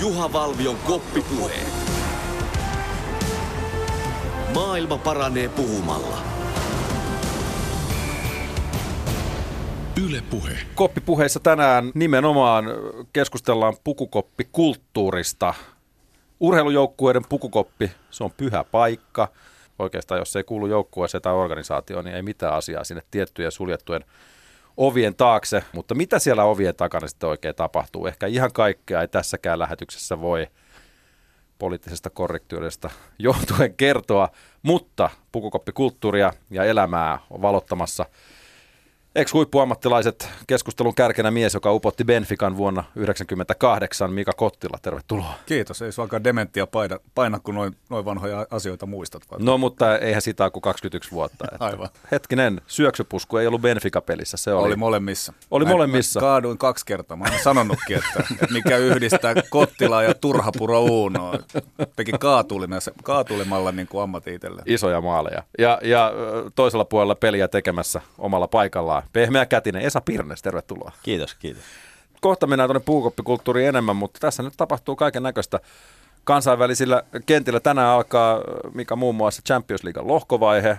Juha Valvion koppipuhe. Maailma paranee puhumalla. Yle Puhe. Koppipuheissa tänään nimenomaan keskustellaan pukukoppikulttuurista. Urheilujoukkueiden pukukoppi, se on pyhä paikka. Oikeastaan jos se ei kuulu joukkueeseen tai organisaatioon, niin ei mitään asiaa sinne tiettyjen suljettujen ovien taakse. Mutta mitä siellä ovien takana sitten oikein tapahtuu? Ehkä ihan kaikkea ei tässäkään lähetyksessä voi poliittisesta korrektiudesta johtuen kertoa, mutta pukukoppikulttuuria ja elämää on valottamassa – Ex-huippuammattilaiset keskustelun kärkenä mies, joka upotti Benfican vuonna 1998, Mika Kottila, tervetuloa. Kiitos, ei suinkaan dementia paina, paina kun noin, noin vanhoja asioita muistat. Vai? No mutta eihän sitä kuin 21 vuotta. Että Aivan. Hetkinen, syöksypusku ei ollut Benfica-pelissä, se oli. Oli molemmissa. Oli mä, molemmissa. Mä kaaduin kaksi kertaa, mä olen sanonutkin, että, että mikä yhdistää Kottilaa ja Turhapuro Uunoa. Teki kaatulimalla niin kuin ammatti itselleen. Isoja maaleja. Ja, ja toisella puolella peliä tekemässä omalla paikallaan Pehmeä kätinen Esa Pirnes, tervetuloa. Kiitos, kiitos. Kohta mennään tuonne puukoppikulttuuriin enemmän, mutta tässä nyt tapahtuu kaiken näköistä kansainvälisillä kentillä. Tänään alkaa, mikä muun muassa Champions League lohkovaihe.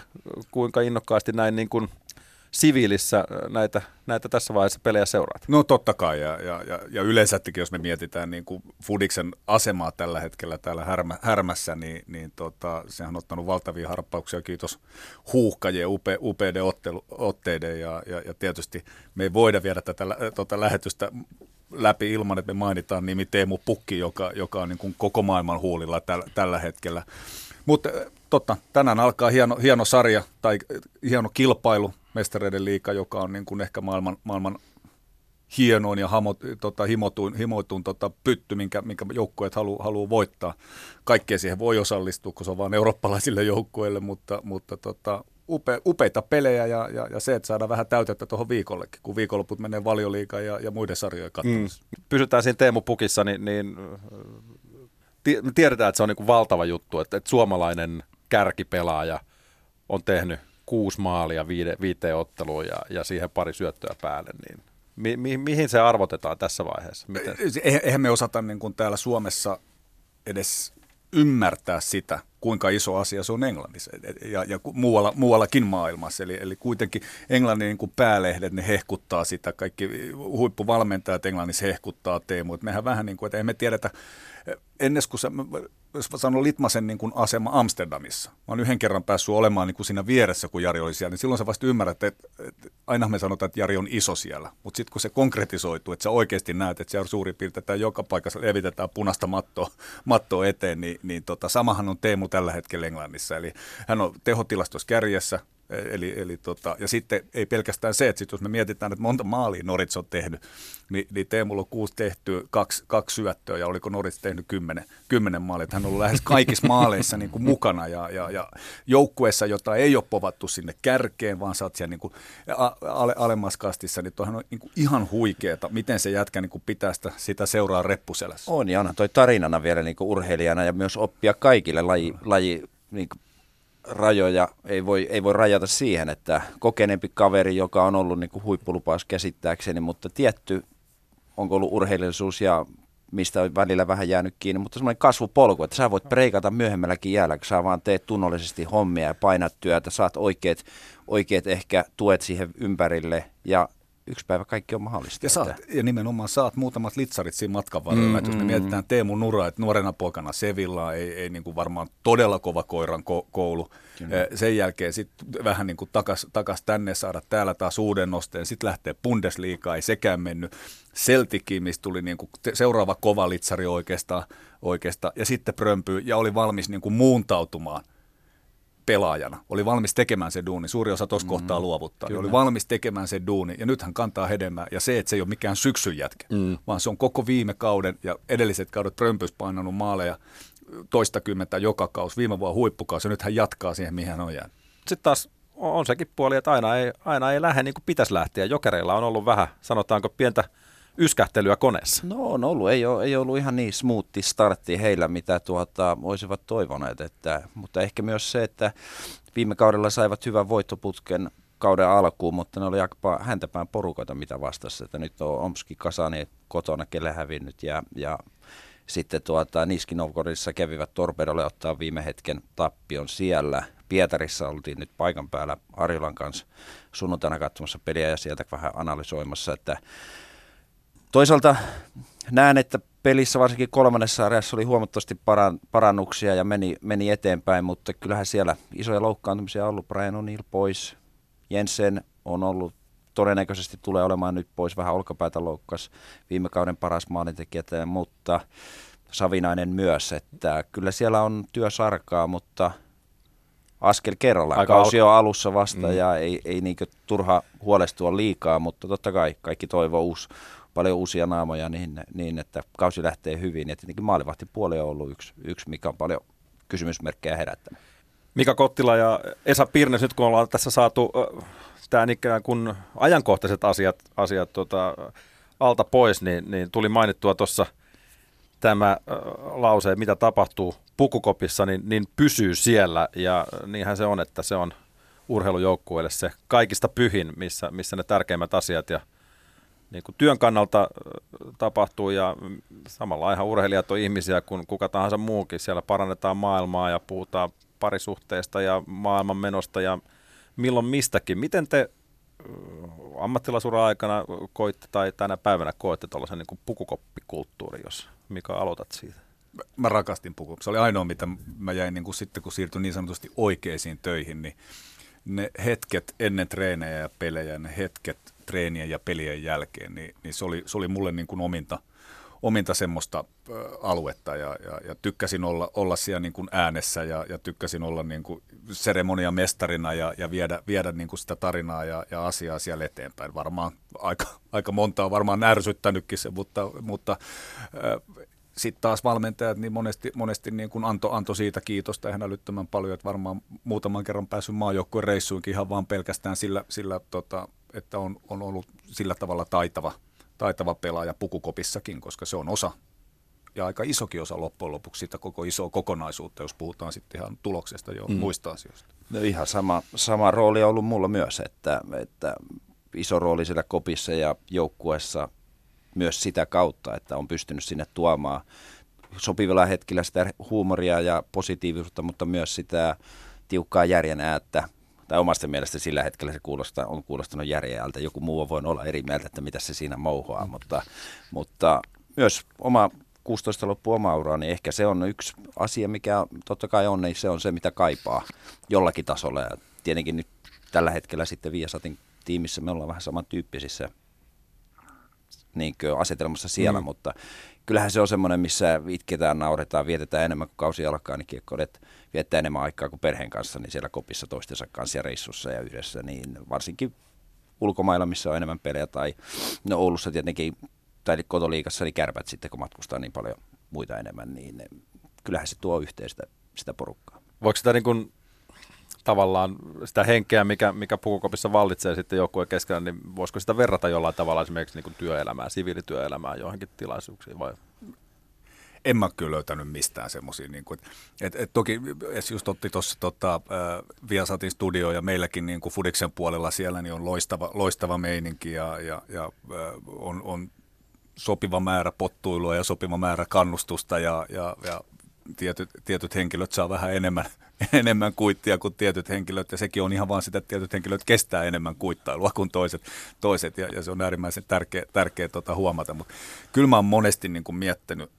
Kuinka innokkaasti näin niin kuin siviilissä näitä, näitä tässä vaiheessa pelejä seuraat? No totta kai, ja, ja, ja, ja yleensäkin jos me mietitään niin kuin Fudiksen asemaa tällä hetkellä täällä härmä, härmässä, niin, niin tota, sehän on ottanut valtavia harppauksia, kiitos huuhkajien upe, upeiden ottelu, otteiden, ja, ja, ja tietysti me ei voida viedä tätä tota lähetystä läpi ilman, että me mainitaan nimi Teemu Pukki, joka, joka on niin kuin koko maailman huulilla täl, tällä hetkellä. Mutta totta, tänään alkaa hieno, hieno sarja tai hieno kilpailu mestareiden liika, joka on niin kuin ehkä maailman, maailman hienoin ja hamo, tota, himotuin, himotuin tota, pytty, minkä, minkä joukkueet haluaa voittaa. Kaikkea siihen voi osallistua, kun se on vain eurooppalaisille joukkueille, mutta, mutta tota, upe, upeita pelejä ja, ja, ja, se, että saadaan vähän täytettä tuohon viikollekin, kun viikonloput menee valioliikaan ja, ja muiden sarjojen katsomassa. Mm. Pysytään siinä Teemu Pukissa, niin, niin tiedetään, että se on niin kuin valtava juttu, että, että suomalainen kärkipelaaja on tehnyt kuusi maalia viide, viiteen otteluun ja, ja siihen pari syöttöä päälle, niin mi, mi, mihin se arvotetaan tässä vaiheessa? Miten? Eihän me osata niin kuin täällä Suomessa edes ymmärtää sitä, kuinka iso asia se on Englannissa ja, ja muualla, muuallakin maailmassa. Eli, eli kuitenkin Englannin niin kuin päälehdet, ne hehkuttaa sitä, kaikki huippuvalmentajat Englannissa hehkuttaa Teemu. Et mehän vähän niin kuin, että emme tiedetä, ennen kuin sä, jos sanon Litmasen niin kuin asema Amsterdamissa. Mä oon yhden kerran päässyt olemaan niin kuin siinä vieressä, kun Jari oli siellä, niin silloin sä vasta ymmärrät, että, että aina me sanotaan, että Jari on iso siellä. Mutta sitten kun se konkretisoituu, että sä oikeasti näet, että siellä suurin piirtein joka paikassa levitetään punaista mattoa, mattoa eteen, niin, niin tota, samahan on Teemu tällä hetkellä Englannissa. Eli hän on tehotilastossa kärjessä, Eli, eli tota, ja sitten ei pelkästään se, että sit jos me mietitään, että monta maalia Norits on tehnyt, niin, niin Teemulla on kuusi tehty, kaksi, kaksi syöttöä ja oliko Norits tehnyt kymmenen, kymmenen maalia. Hän on ollut lähes kaikissa maaleissa niin kuin mukana ja, ja, ja joukkueessa, jota ei ole povattu sinne kärkeen, vaan sä oot siellä niin kuin ale, alemmassa kastissa, niin tuohan on niin kuin ihan huikeeta, miten se jätkä niin kuin pitää sitä, sitä seuraa reppuselässä. On ja onhan toi tarinana vielä niin kuin urheilijana ja myös oppia kaikille laji, laji niin kuin rajoja ei voi, ei voi rajata siihen, että kokeneempi kaveri, joka on ollut niin kuin huippulupaus käsittääkseni, mutta tietty, onko ollut urheilullisuus ja mistä on välillä vähän jäänyt kiinni, mutta semmoinen kasvupolku, että sä voit preikata myöhemmälläkin jäällä, kun sä vaan teet tunnollisesti hommia ja painat työtä, saat oikeat, oikeat ehkä tuet siihen ympärille ja yksi päivä kaikki on mahdollista. Ja, saat, ja nimenomaan saat muutamat litsarit siinä matkan varrella. Mm, jos me mm, mietitään Teemu Nura, että nuorena poikana Sevilla ei, ei niin kuin varmaan todella kova koiran ko- koulu. Kyllä. Sen jälkeen sitten vähän niin kuin takas, takas tänne saada täällä taas uuden nosteen. Sitten lähtee Bundesliigaan, ei sekään mennyt. Celticin, mistä tuli niin kuin seuraava kova litsari oikeastaan, oikeastaan. Ja sitten prömpyy ja oli valmis niin kuin muuntautumaan pelaajana. Oli valmis tekemään se duuni. Suuri osa tuossa mm, kohtaa luovuttaa. Niin oli valmis tekemään se duuni. Ja nyt hän kantaa hedelmää. Ja se, että se ei ole mikään syksyn jätkä, mm. vaan se on koko viime kauden ja edelliset kaudet Prömpys painanut maaleja toistakymmentä joka kausi. Viime vuonna huippukausi ja nyt hän jatkaa siihen, mihin hän on jäänyt. Sitten taas on sekin puoli, että aina ei, aina ei lähde niin kuin pitäisi lähteä. Jokereilla on ollut vähän, sanotaanko, pientä yskähtelyä koneessa? No on ollut, ei, ole, ei ollut ihan niin smoothi startti heillä, mitä tuota, olisivat toivoneet, että, mutta ehkä myös se, että viime kaudella saivat hyvän voittoputken kauden alkuun, mutta ne oli aika häntäpään porukoita, mitä vastassa, että nyt on Omski Kasani kotona, kelle hävinnyt ja, ja sitten tuota, Niski Novgorodissa kävivät Torpedolle ottaa viime hetken tappion siellä. Pietarissa oltiin nyt paikan päällä Arjolan kanssa sunnuntaina katsomassa peliä ja sieltä vähän analysoimassa, että toisaalta näen, että pelissä varsinkin kolmannessa sarjassa oli huomattavasti parannuksia ja meni, meni eteenpäin, mutta kyllähän siellä isoja loukkaantumisia on ollut. Brian O'Neill pois, Jensen on ollut todennäköisesti tulee olemaan nyt pois vähän olkapäätä loukkas viime kauden paras maalintekijä, mutta Savinainen myös, että kyllä siellä on työsarkaa, mutta askel kerrallaan. Aika Kausi on alussa vasta mm. ja ei, ei niin turha huolestua liikaa, mutta totta kai kaikki toivoo uusi, paljon uusia naamoja niin, niin, että kausi lähtee hyvin. Ja tietenkin maalivahtipuoli on ollut yksi, yksi mikä on paljon kysymysmerkkejä herättänyt. Mika Kottila ja Esa Pirnes, nyt kun ollaan tässä saatu tämä ikään kuin ajankohtaiset asiat, asiat tota, alta pois, niin, niin tuli mainittua tuossa tämä äh, lause, mitä tapahtuu pukukopissa, niin, niin pysyy siellä. Ja niinhän se on, että se on urheilujoukkueelle se kaikista pyhin, missä, missä ne tärkeimmät asiat ja niin kuin työn kannalta tapahtuu ja samalla ihan urheilijat on ihmisiä kuin kuka tahansa muukin. Siellä parannetaan maailmaa ja puhutaan parisuhteesta ja maailman menosta ja milloin mistäkin. Miten te ammattilaisuuden aikana koitte tai tänä päivänä koette tuollaisen niin pukukoppikulttuuri, jos Mika aloitat siitä? Mä rakastin pukua. Se oli ainoa, mitä mä jäin niin kuin sitten, kun siirtyin niin sanotusti oikeisiin töihin, niin ne hetket ennen treenejä ja pelejä, ne hetket treenien ja pelien jälkeen, niin, niin se, oli, se oli mulle niin kuin ominta – ominta semmoista aluetta ja, ja, ja tykkäsin olla, olla siellä niin kuin äänessä ja, ja tykkäsin olla niin kuin seremoniamestarina ja, ja viedä, viedä niin kuin sitä tarinaa ja, ja asiaa siellä eteenpäin. Varmaan aika, aika monta on varmaan ärsyttänytkin se, mutta, mutta sitten taas valmentajat niin monesti, monesti niin kuin anto, anto siitä kiitosta ihan älyttömän paljon, että varmaan muutaman kerran päässyt maajoukkueen reissuinkin ihan vaan pelkästään sillä, sillä tota, että on, on ollut sillä tavalla taitava – taitava pelaaja pukukopissakin, koska se on osa ja aika isokin osa loppujen lopuksi sitä koko isoa kokonaisuutta, jos puhutaan sitten ihan tuloksesta jo mm. muista asioista. No ihan sama, sama rooli on ollut mulla myös, että, että iso rooli siellä kopissa ja joukkueessa myös sitä kautta, että on pystynyt sinne tuomaan sopivilla hetkillä sitä huumoria ja positiivisuutta, mutta myös sitä tiukkaa järjen äättä tai omasta mielestä sillä hetkellä se kuulostaa, on kuulostanut järjeältä. Joku muu voi olla eri mieltä, että mitä se siinä mouhoaa, mutta, mutta myös oma 16 loppu oma uraa, niin ehkä se on yksi asia, mikä totta kai on, niin se on se, mitä kaipaa jollakin tasolla. Ja tietenkin nyt tällä hetkellä sitten Viasatin tiimissä me ollaan vähän samantyyppisissä niin asetelmassa siellä, mm. mutta kyllähän se on semmoinen, missä itketään, nauretaan, vietetään enemmän kuin kausi alkaa, niin kiekkoilijat viettää enemmän aikaa kuin perheen kanssa, niin siellä kopissa toistensa kanssa ja reissussa ja yhdessä, niin varsinkin ulkomailla, missä on enemmän pelejä, tai no Oulussa tietenkin, tai kotoliikassa, niin kärpät sitten, kun matkustaa niin paljon muita enemmän, niin kyllähän se tuo yhteistä sitä porukkaa. Voiko sitä niin kuin tavallaan sitä henkeä, mikä, mikä pukukopissa vallitsee sitten joukkueen keskellä, niin voisiko sitä verrata jollain tavalla esimerkiksi niin kuin työelämään, siviilityöelämään johonkin tilaisuuksiin vai? En mä kyllä löytänyt mistään semmoisia. Niin kuin, et, et toki es just otti tuossa tota, äh, Viasatin studio ja meilläkin niin kuin Fudiksen puolella siellä niin on loistava, loistava meininki ja, ja, ja äh, on, on sopiva määrä pottuilua ja sopiva määrä kannustusta ja, ja, ja tietyt, tietyt henkilöt saa vähän enemmän, enemmän kuittia kuin tietyt henkilöt, ja sekin on ihan vaan sitä, että tietyt henkilöt kestää enemmän kuittailua kuin toiset, toiset ja, ja se on äärimmäisen tärkeä, tärkeä tota, huomata. Mutta kyllä mä oon monesti niin kuin miettinyt,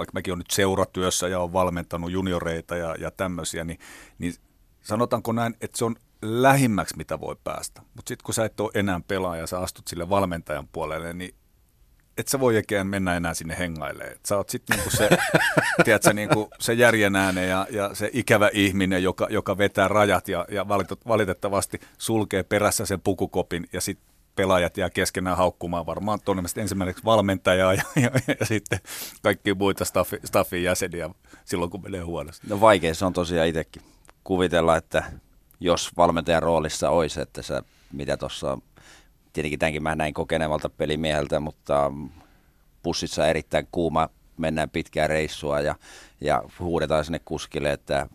vaikka mäkin olen nyt seuratyössä ja olen valmentanut junioreita ja, ja tämmöisiä, niin, niin sanotaanko näin, että se on lähimmäksi, mitä voi päästä. Mutta sitten kun sä et ole enää pelaaja ja sä astut sille valmentajan puolelle, niin et sä voi oikein mennä enää sinne hengailemaan. Et sä oot sitten niinku se, tiedätkö, niinku se järjen ääne ja, ja, se ikävä ihminen, joka, joka vetää rajat ja, ja valitettavasti sulkee perässä sen pukukopin ja sitten pelaajat jää keskenään haukkumaan varmaan todennäköisesti ensimmäiseksi valmentajaa ja, ja, ja sitten kaikki muita staffi, staffin jäseniä silloin, kun menee huonosti. No vaikea se on tosiaan itsekin kuvitella, että jos valmentajan roolissa olisi, että sä, mitä tuossa tietenkin tämänkin mä näin kokenevalta pelimieheltä, mutta pussissa erittäin kuuma, mennään pitkää reissua ja, ja huudetaan sinne kuskille, että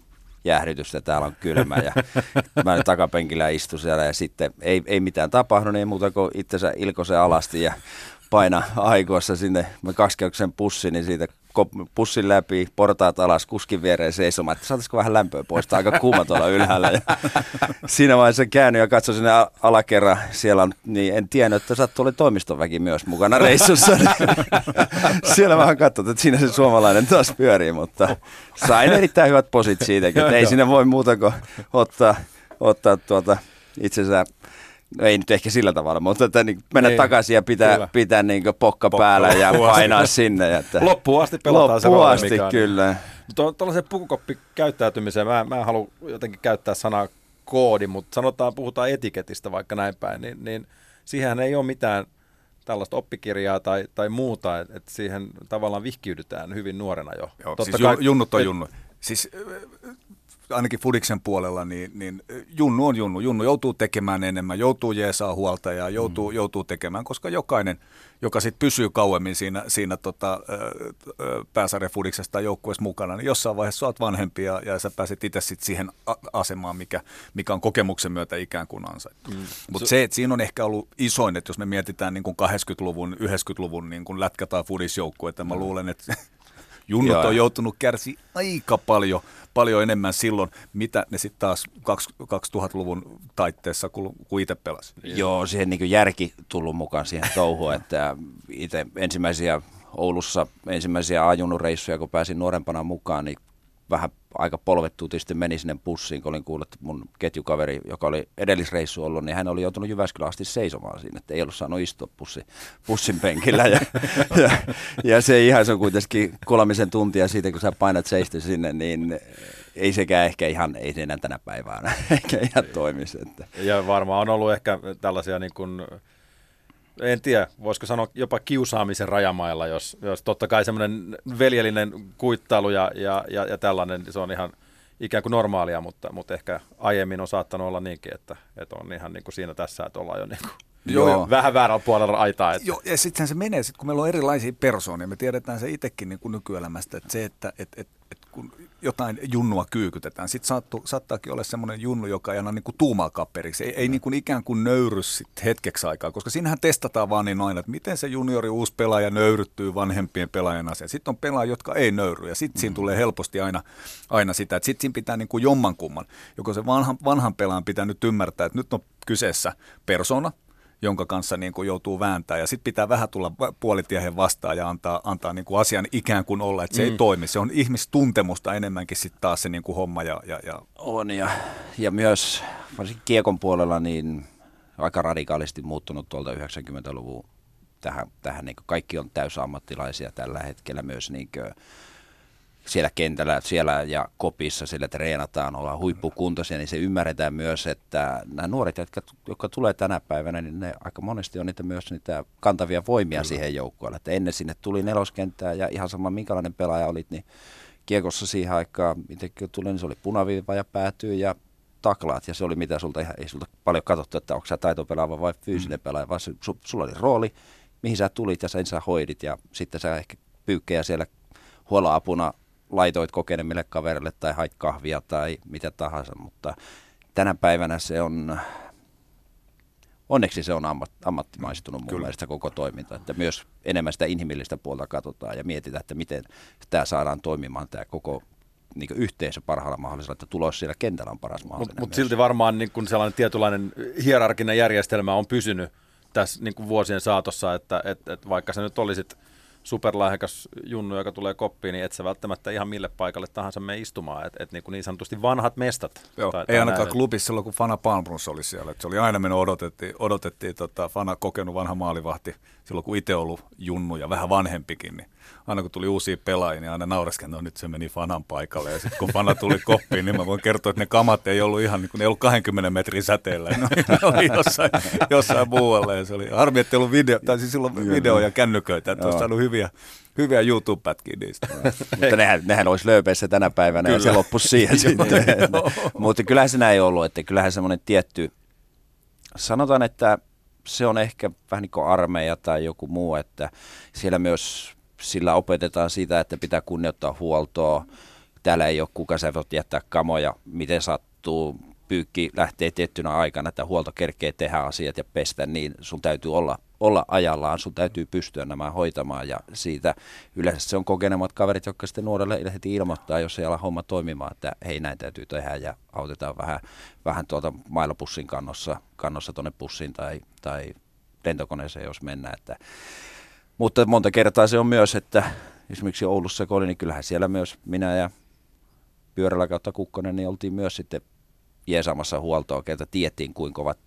jäähdytystä, täällä on kylmä ja mä takapenkillä istun siellä ja sitten ei, ei mitään tapahdu, niin muuta kuin itsensä ilkoisen alasti ja paina aikoissa sinne kaksikäyksen pussi, niin siitä kop- pussin läpi, portaat alas, kuskin viereen seisomaan, että saataisiko vähän lämpöä pois, on aika kuuma tuolla ylhäällä. Ja siinä vaiheessa käännyin ja katsoin sinne alakerran, siellä on, niin en tiennyt, että sattuu oli toimistoväki myös mukana reissussa. Siellä vähän katsoin, että siinä se suomalainen taas pyörii, mutta sain erittäin hyvät posit siitäkin, että ei sinne voi muuta kuin ottaa, ottaa tuota itsensä No ei nyt ehkä sillä tavalla, mutta että niin mennä Niin, takaisin ja pitää, kyllä. pitää niin pokka päällä ja painaa sinne. ja Että Loppuun asti pelataan se Loppuun rooli, asti, mikä on. kyllä. Mutta tuollaiseen pukukoppikäyttäytymiseen, mä, mä en halua jotenkin käyttää sanaa koodi, mutta sanotaan, puhutaan etiketistä vaikka näin päin, niin, niin siihen ei ole mitään tällaista oppikirjaa tai, tai muuta, että et siihen tavallaan vihkiydytään hyvin nuorena jo. Joo, siis kai, junnut on junnu. Siis ainakin Fudiksen puolella, niin, niin junnu on junnu. Junnu joutuu tekemään enemmän, joutuu jeesaa huolta ja joutuu, mm. joutuu tekemään, koska jokainen, joka sitten pysyy kauemmin siinä, siinä tota, äh, äh, pääsarja Fudiksesta joukkueessa mukana, niin jossain vaiheessa sä oot vanhempi ja, ja sä pääset itse sit siihen asemaan, mikä, mikä on kokemuksen myötä ikään kuin ansaittu. Mm. Mutta se, että siinä on ehkä ollut isoin, että jos me mietitään niin kuin 80-luvun, 90-luvun niin kuin lätkä- tai Fudisjoukkueita, mä luulen, että Junnut Joo. on joutunut kärsi aika paljon, paljon enemmän silloin, mitä ne sitten taas 2000-luvun taitteessa, kun, kun itse pelasi. Joo, siihen niin järki tullut mukaan siihen touhuun, että itse ensimmäisiä Oulussa ensimmäisiä ajunnureissuja, kun pääsin nuorempana mukaan, niin vähän aika polvettuutin sitten meni sinne bussiin, kun olin kuullut, että mun ketjukaveri, joka oli edellisreissu ollut, niin hän oli joutunut Jyväskylään asti seisomaan siinä, että ei ollut saanut istua bussi, bussin penkillä. Ja, ja, ja, se ihan se on kuitenkin kolmisen tuntia siitä, kun sä painat seistä sinne, niin ei sekään ehkä ihan, ei enää tänä päivänä ehkä ihan toimisi. Että. Ja varmaan on ollut ehkä tällaisia niin kuin, en tiedä, voisiko sanoa jopa kiusaamisen rajamailla, jos, jos totta kai semmoinen veljellinen kuittailu ja, ja, ja, ja tällainen, se on ihan ikään kuin normaalia, mutta, mutta ehkä aiemmin on saattanut olla niinkin, että, että on ihan niin kuin siinä tässä, että ollaan jo niin kuin Joo. Joo. vähän väärällä puolella aitaa. Että. Joo, ja sittenhän se menee, sit kun meillä on erilaisia persoonia, me tiedetään se itsekin niin kuin nykyelämästä, että se, että et, et, et kun jotain junnua kyykytetään, sitten saattu, saattaakin olla semmoinen junnu, joka ei anna niin kuin tuumaa kapperiksi, ei, ei niin kuin ikään kuin nöyry sit hetkeksi aikaa, koska siinähän testataan vaan niin aina, että miten se juniori uusi pelaaja nöyryttyy vanhempien pelaajien asiaan. Sitten on pelaajia, jotka ei nöyry, ja sitten siinä tulee helposti aina, aina sitä, että sitten siinä pitää niin kuin jommankumman, joko se vanhan, vanhan pelaajan pitää nyt ymmärtää, että nyt on kyseessä persona, jonka kanssa niin kuin joutuu vääntämään. Ja sitten pitää vähän tulla puolitiehen vastaan ja antaa, antaa niin kuin asian ikään kuin olla, että se mm. ei toimi. Se on ihmistuntemusta enemmänkin sitten taas se niin kuin homma. Ja, ja, ja... On ja, ja myös varsinkin kiekon puolella niin aika radikaalisti muuttunut tuolta 90-luvun tähän, tähän niin kuin kaikki on täysammattilaisia tällä hetkellä myös niin kuin siellä kentällä siellä ja kopissa sillä treenataan, ollaan huippukuntoisia, niin se ymmärretään myös, että nämä nuoret, jotka, jotka tulee tänä päivänä, niin ne aika monesti on niitä myös niitä kantavia voimia Kyllä. siihen joukkueelle. Että ennen sinne tuli neloskenttää ja ihan sama minkälainen pelaaja olit, niin kiekossa siihen aikaan, miten tuli, niin se oli punaviiva ja päätyy ja taklaat. Ja se oli mitä sulta, ei sulta paljon katsottu, että onko sä taitopelaava vai fyysinen mm. pelaaja, vaan su, sulla oli rooli, mihin sä tulit ja sen sä hoidit ja sitten sä ehkä pyykkejä siellä huoloapuna laitoit kokeneemmille kaverille tai hait kahvia tai mitä tahansa, mutta tänä päivänä se on, onneksi se on ammat, ammattimaistunut mun Kyllä. mielestä koko toiminta, että myös enemmän sitä inhimillistä puolta katsotaan ja mietitään, että miten tämä saadaan toimimaan tämä koko niin yhteisö parhaalla mahdollisella, että tulos siellä kentällä on paras mahdollinen. Mutta mut silti varmaan niin kun sellainen tietynlainen hierarkinen järjestelmä on pysynyt tässä niin kuin vuosien saatossa, että et, et vaikka se nyt olisit superlahjakas junnu, joka tulee koppiin, niin et sä välttämättä ihan mille paikalle tahansa mene istumaan. Että et niin, niin sanotusti vanhat mestat. Joo, tai, ei ainakaan näin. klubissa silloin, kun Fana Palmbrus oli siellä. Et se oli aina mennyt, odotettiin, odotettiin tota, Fana kokenut vanha maalivahti, silloin kun itse ollut junnu ja vähän vanhempikin, niin aina kun tuli uusia pelaajia, niin aina naureskin, no nyt se meni Fanan paikalle. Ja sitten kun Fana tuli koppiin, niin mä voin kertoa, että ne kamat ei ollut ihan, niin kuin, ne ei ollut 20 metrin säteellä. Ne oli, ne oli jossain, jossain muualla. Ja se oli harmi, että ei ollut video, tai siis silloin video ja kännyköitä, että olisi saanut hyviä, hyviä YouTube-pätkiä niistä. Mutta nehän, nehän olisi lööpeissä tänä päivänä Kyllä. ja se loppuisi siihen sitten. Mutta kyllähän se näin ollut, että kyllähän semmoinen tietty, sanotaan, että se on ehkä vähän niin kuin armeija tai joku muu, että siellä myös sillä opetetaan sitä, että pitää kunnioittaa huoltoa. Täällä ei ole kuka sä voit jättää kamoja, miten sattuu. Pyykki lähtee tiettynä aikana, että huolto kerkee tehdä asiat ja pestä, niin sun täytyy olla olla ajallaan, sun täytyy pystyä nämä hoitamaan ja siitä yleensä se on kokenemat kaverit, jotka sitten nuorelle heti ilmoittaa, jos ei ala homma toimimaan, että hei näin täytyy tehdä ja autetaan vähän, vähän tuolta mailapussin kannossa, kannossa tuonne pussiin tai, tai lentokoneeseen, jos mennään. Että, mutta monta kertaa se on myös, että esimerkiksi Oulussa kun oli, niin kyllähän siellä myös minä ja pyörällä kautta Kukkonen, niin oltiin myös sitten jeesaamassa huoltoa, keltä tiettiin kuinka kovat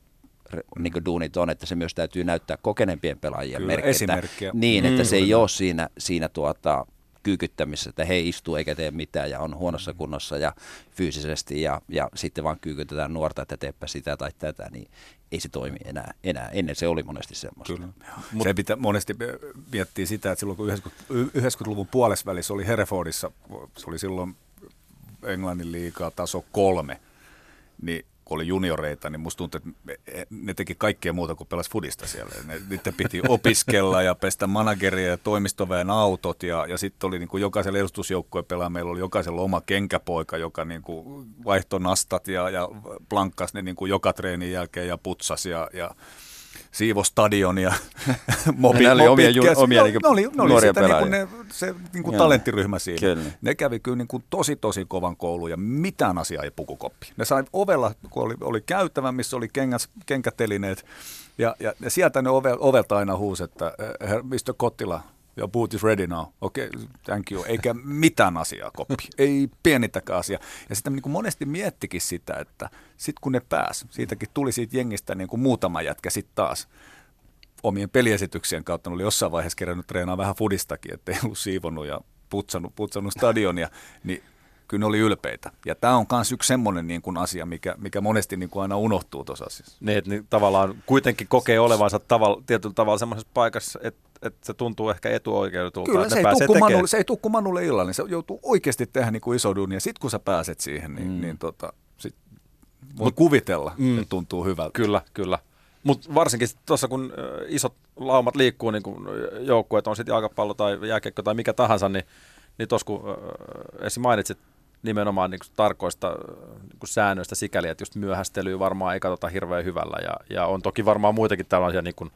niin kuin duunit on, että se myös täytyy näyttää kokeneempien pelaajien esimerkkiä. Niin, että Mm, se ei ole siinä, siinä tuota, kyykyttämisessä, että he istuu eikä tee mitään ja on huonossa kunnossa ja fyysisesti ja, ja sitten vaan kyykytetään nuorta, että teepä sitä tai tätä, niin ei se toimi enää. enää. Ennen se oli monesti semmoista. Kyllä. Mut, se pitää monesti miettiä sitä, että silloin kun 90, 90-luvun puolesvälissä oli Herefordissa, se oli silloin Englannin liigaa taso kolme, niin kun oli junioreita, niin musta tuntuu, että me- ne teki kaikkea muuta kuin pelas fudista siellä. Ne, niiden piti opiskella ja pestä manageria ja toimistoväen autot ja, ja sitten oli niin kuin jokaisella edustusjoukkueen pelaa, meillä oli jokaisella oma kenkäpoika, joka niin kuin vaihtoi nastat ja, ja plankkas ne niin kuin joka treenin jälkeen ja putsas ja, ja siivo stadionia. mobi, Ne oli omia ju- omia no, niinku ne oli, ne oli sitä niinku pelaajia. ne, se niinku Joo. talenttiryhmä siinä. Kyllä. Ne kävi kyllä niin kuin tosi tosi kovan koulun ja mitään asiaa ei pukukoppi. Ne sai ovella, kun oli, oli käytävä, missä oli kengäs, kenkätelineet ja, ja, ja sieltä ne ove, ovelta aina huusi, että eh, Mr. Kottila, your boot is ready now. Okei, okay, thank you. Eikä mitään asiaa koppi. Ei pienittäkään asiaa. Ja sitten niin kuin monesti miettikin sitä, että sitten kun ne pääs, siitäkin tuli siitä jengistä niin kuin muutama jätkä sitten taas omien peliesityksien kautta. Ne oli jossain vaiheessa kerännyt treenaa vähän fudistakin, ettei ollut siivonnut ja putsannut, putsannut stadionia, niin kyllä ne oli ylpeitä. Ja tämä on myös yksi semmoinen niin kuin asia, mikä, mikä monesti niin kuin aina unohtuu tuossa asiassa. Niin, että niin tavallaan kuitenkin kokee olevansa tavalla, tietyllä tavalla semmoisessa paikassa, että, että se tuntuu ehkä etuoikeudetulta, Kyllä että se ei, tekemään. Manulle, se ei tule kuin Manulle illalla, niin se joutuu oikeasti tehdä niin kuin iso duuni. Ja sitten kun sä pääset siihen, niin, mm. niin tota, sit voi Mut, kuvitella, mm. että tuntuu hyvältä. Kyllä, kyllä. Mutta varsinkin tuossa, kun isot laumat liikkuu, niin kun joukkueet on sitten jalkapallo tai jääkiekko tai mikä tahansa, niin, niin tuossa kun ö, esim. mainitsit nimenomaan niin tarkoista niin säännöistä sikäli, että just myöhästelyä varmaan ei katsota hirveän hyvällä. Ja, ja on toki varmaan muitakin tällaisia, niin kun,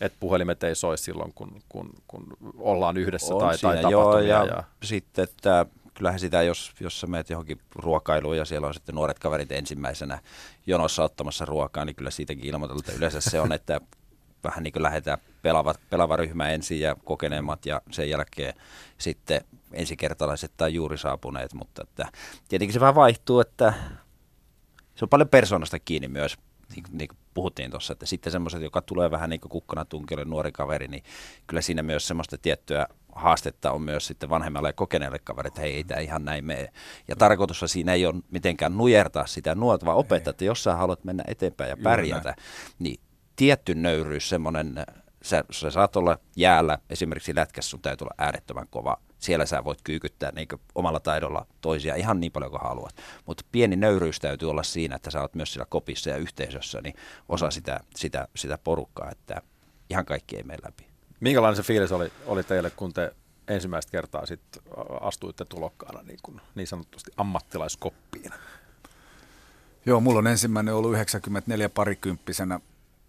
että puhelimet ei soi silloin, kun, kun, kun ollaan yhdessä On tai, siinä, tai joo, ja, ja, sitten, että kyllähän sitä, jos, jos sä menet johonkin ruokailuun ja siellä on sitten nuoret kaverit ensimmäisenä jonossa ottamassa ruokaa, niin kyllä siitäkin ilmoitellaan, että yleensä se on, että vähän niin kuin lähdetään pelaava, pelaava ryhmä ensin ja kokeneemmat ja sen jälkeen sitten ensikertalaiset tai juuri saapuneet, mutta että tietenkin se vähän vaihtuu, että se on paljon persoonasta kiinni myös, niin, niin kuin puhuttiin tuossa, että sitten semmoiset, joka tulee vähän niin kuin kukkana tunkille nuori kaveri, niin kyllä siinä myös semmoista tiettyä haastetta on myös sitten vanhemmalle ja kokeneelle kaverille, että hei, ei tämä ihan näin mene. Ja tarkoitus siinä ei ole mitenkään nujertaa sitä nuorta, vaan opettaa, että jos sä haluat mennä eteenpäin ja pärjätä, niin tietty nöyryys, semmoinen, sä, sä saat olla jäällä, esimerkiksi lätkässä sun täytyy olla äärettömän kova. Siellä sä voit kyykyttää niin omalla taidolla toisia ihan niin paljon kuin haluat. Mutta pieni nöyryys täytyy olla siinä, että sä oot myös siellä kopissa ja yhteisössä, niin osa sitä, sitä, sitä porukkaa, että ihan kaikki ei mene läpi. Minkälainen se fiilis oli, oli teille, kun te ensimmäistä kertaa sit astuitte tulokkaana niin, kuin, niin sanotusti ammattilaiskoppiin? Joo, mulla on ensimmäinen ollut 94 parikymppisenä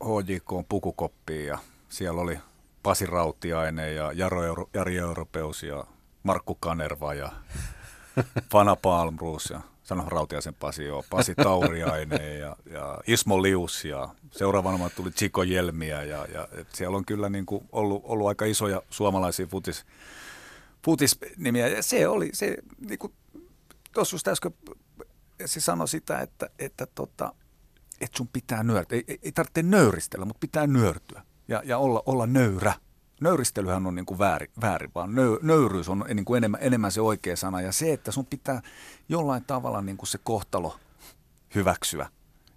HJK pukukoppiin ja siellä oli Pasi Rautiainen ja Jaro Euro, Jari Europeus ja Markku Kanerva ja Fana Palmruus ja sano Rautiaisen Pasi, joo, Pasi Tauriainen ja, ja Ismo Lius ja seuraavana tuli Chico Jelmiä ja, ja et siellä on kyllä niin kuin ollut, ollut aika isoja suomalaisia futis, futisnimiä ja se oli se niin kuin tuossa äsken se sanoi sitä, että, että, tota, että sun pitää nöyrtyä. Ei, ei, ei tarvitse nöyristellä, mutta pitää nöyrtyä ja, ja olla, olla nöyrä. Nöyristelyhän on niin kuin väärin, väärin, vaan nö, nöyryys on niin kuin enemmän, enemmän se oikea sana. Ja se, että sun pitää jollain tavalla niin kuin se kohtalo hyväksyä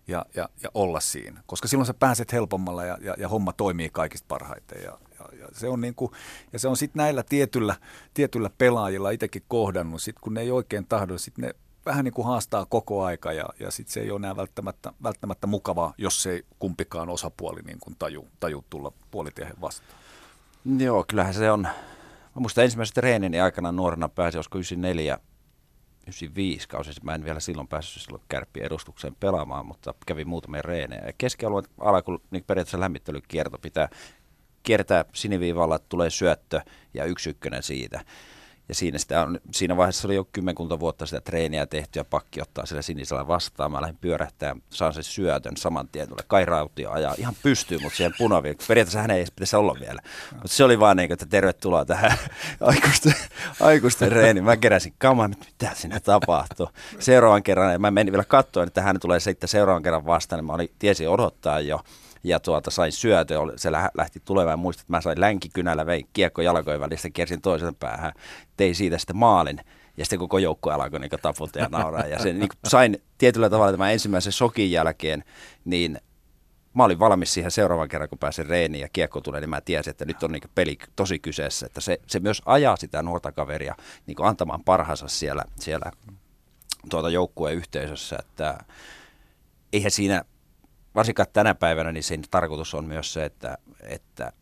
ja, ja, ja olla siinä. Koska silloin sä pääset helpommalla ja, ja, ja homma toimii kaikista parhaiten. Ja, ja, ja se on, niin kuin, ja se on sitten näillä tietyllä, tietyllä pelaajilla itsekin kohdannut. Sitten kun ne ei oikein tahdo, sitten ne vähän niin kuin haastaa koko aika ja, ja sitten se ei ole enää välttämättä, välttämättä mukavaa, jos ei kumpikaan osapuoli niin kuin taju, taju tulla puolitiehen vastaan. Joo, kyllähän se on. Mä muistan ensimmäiset treenini aikana nuorena pääsi, olisiko 94, 95 kausi. Mä en vielä silloin päässyt silloin kärppien edustukseen pelaamaan, mutta kävin muutamia reenejä. Ja keskialueen alku, niin periaatteessa lämmittelykierto pitää kiertää siniviivalla, että tulee syöttö ja yksi ykkönen siitä. Ja siinä, sitä on, siinä vaiheessa oli jo kymmenkunta vuotta sitä treeniä tehty ja pakki ottaa sillä sinisellä vastaan. Mä lähdin pyörähtämään, saan sen syötön saman tien. Tulee Kai Rautio ajaa ihan pystyy, mutta siihen punaviin. Periaatteessa hän ei edes pitäisi olla vielä. Mutta se oli vaan niin että tervetuloa tähän aikuisten, aikuisten reeniin. Mä keräsin kamaa, mitä siinä tapahtuu. Seuraavan kerran, ja mä menin vielä katsoa, että hän tulee sitten seuraavan kerran vastaan, niin mä olin, tiesin odottaa jo ja tuota, sain syötyä, se lähti tulemaan, muistat, että mä sain länkikynällä, vein kiekko jalkojen välistä, kiersin toisen päähän, tein siitä sitten maalin, ja sitten koko joukko alkoi niin tapulta ja nauraa, ja sen niin sain tietyllä tavalla tämän ensimmäisen sokin jälkeen, niin mä olin valmis siihen seuraavan kerran, kun pääsin reeniin ja kiekko tulee, niin mä tiesin, että nyt on niin peli tosi kyseessä, että se, se myös ajaa sitä nuorta kaveria niin antamaan parhaansa siellä, siellä tuota joukkueen yhteisössä, että eihän siinä varsinkaan tänä päivänä, niin sen tarkoitus on myös se, että, että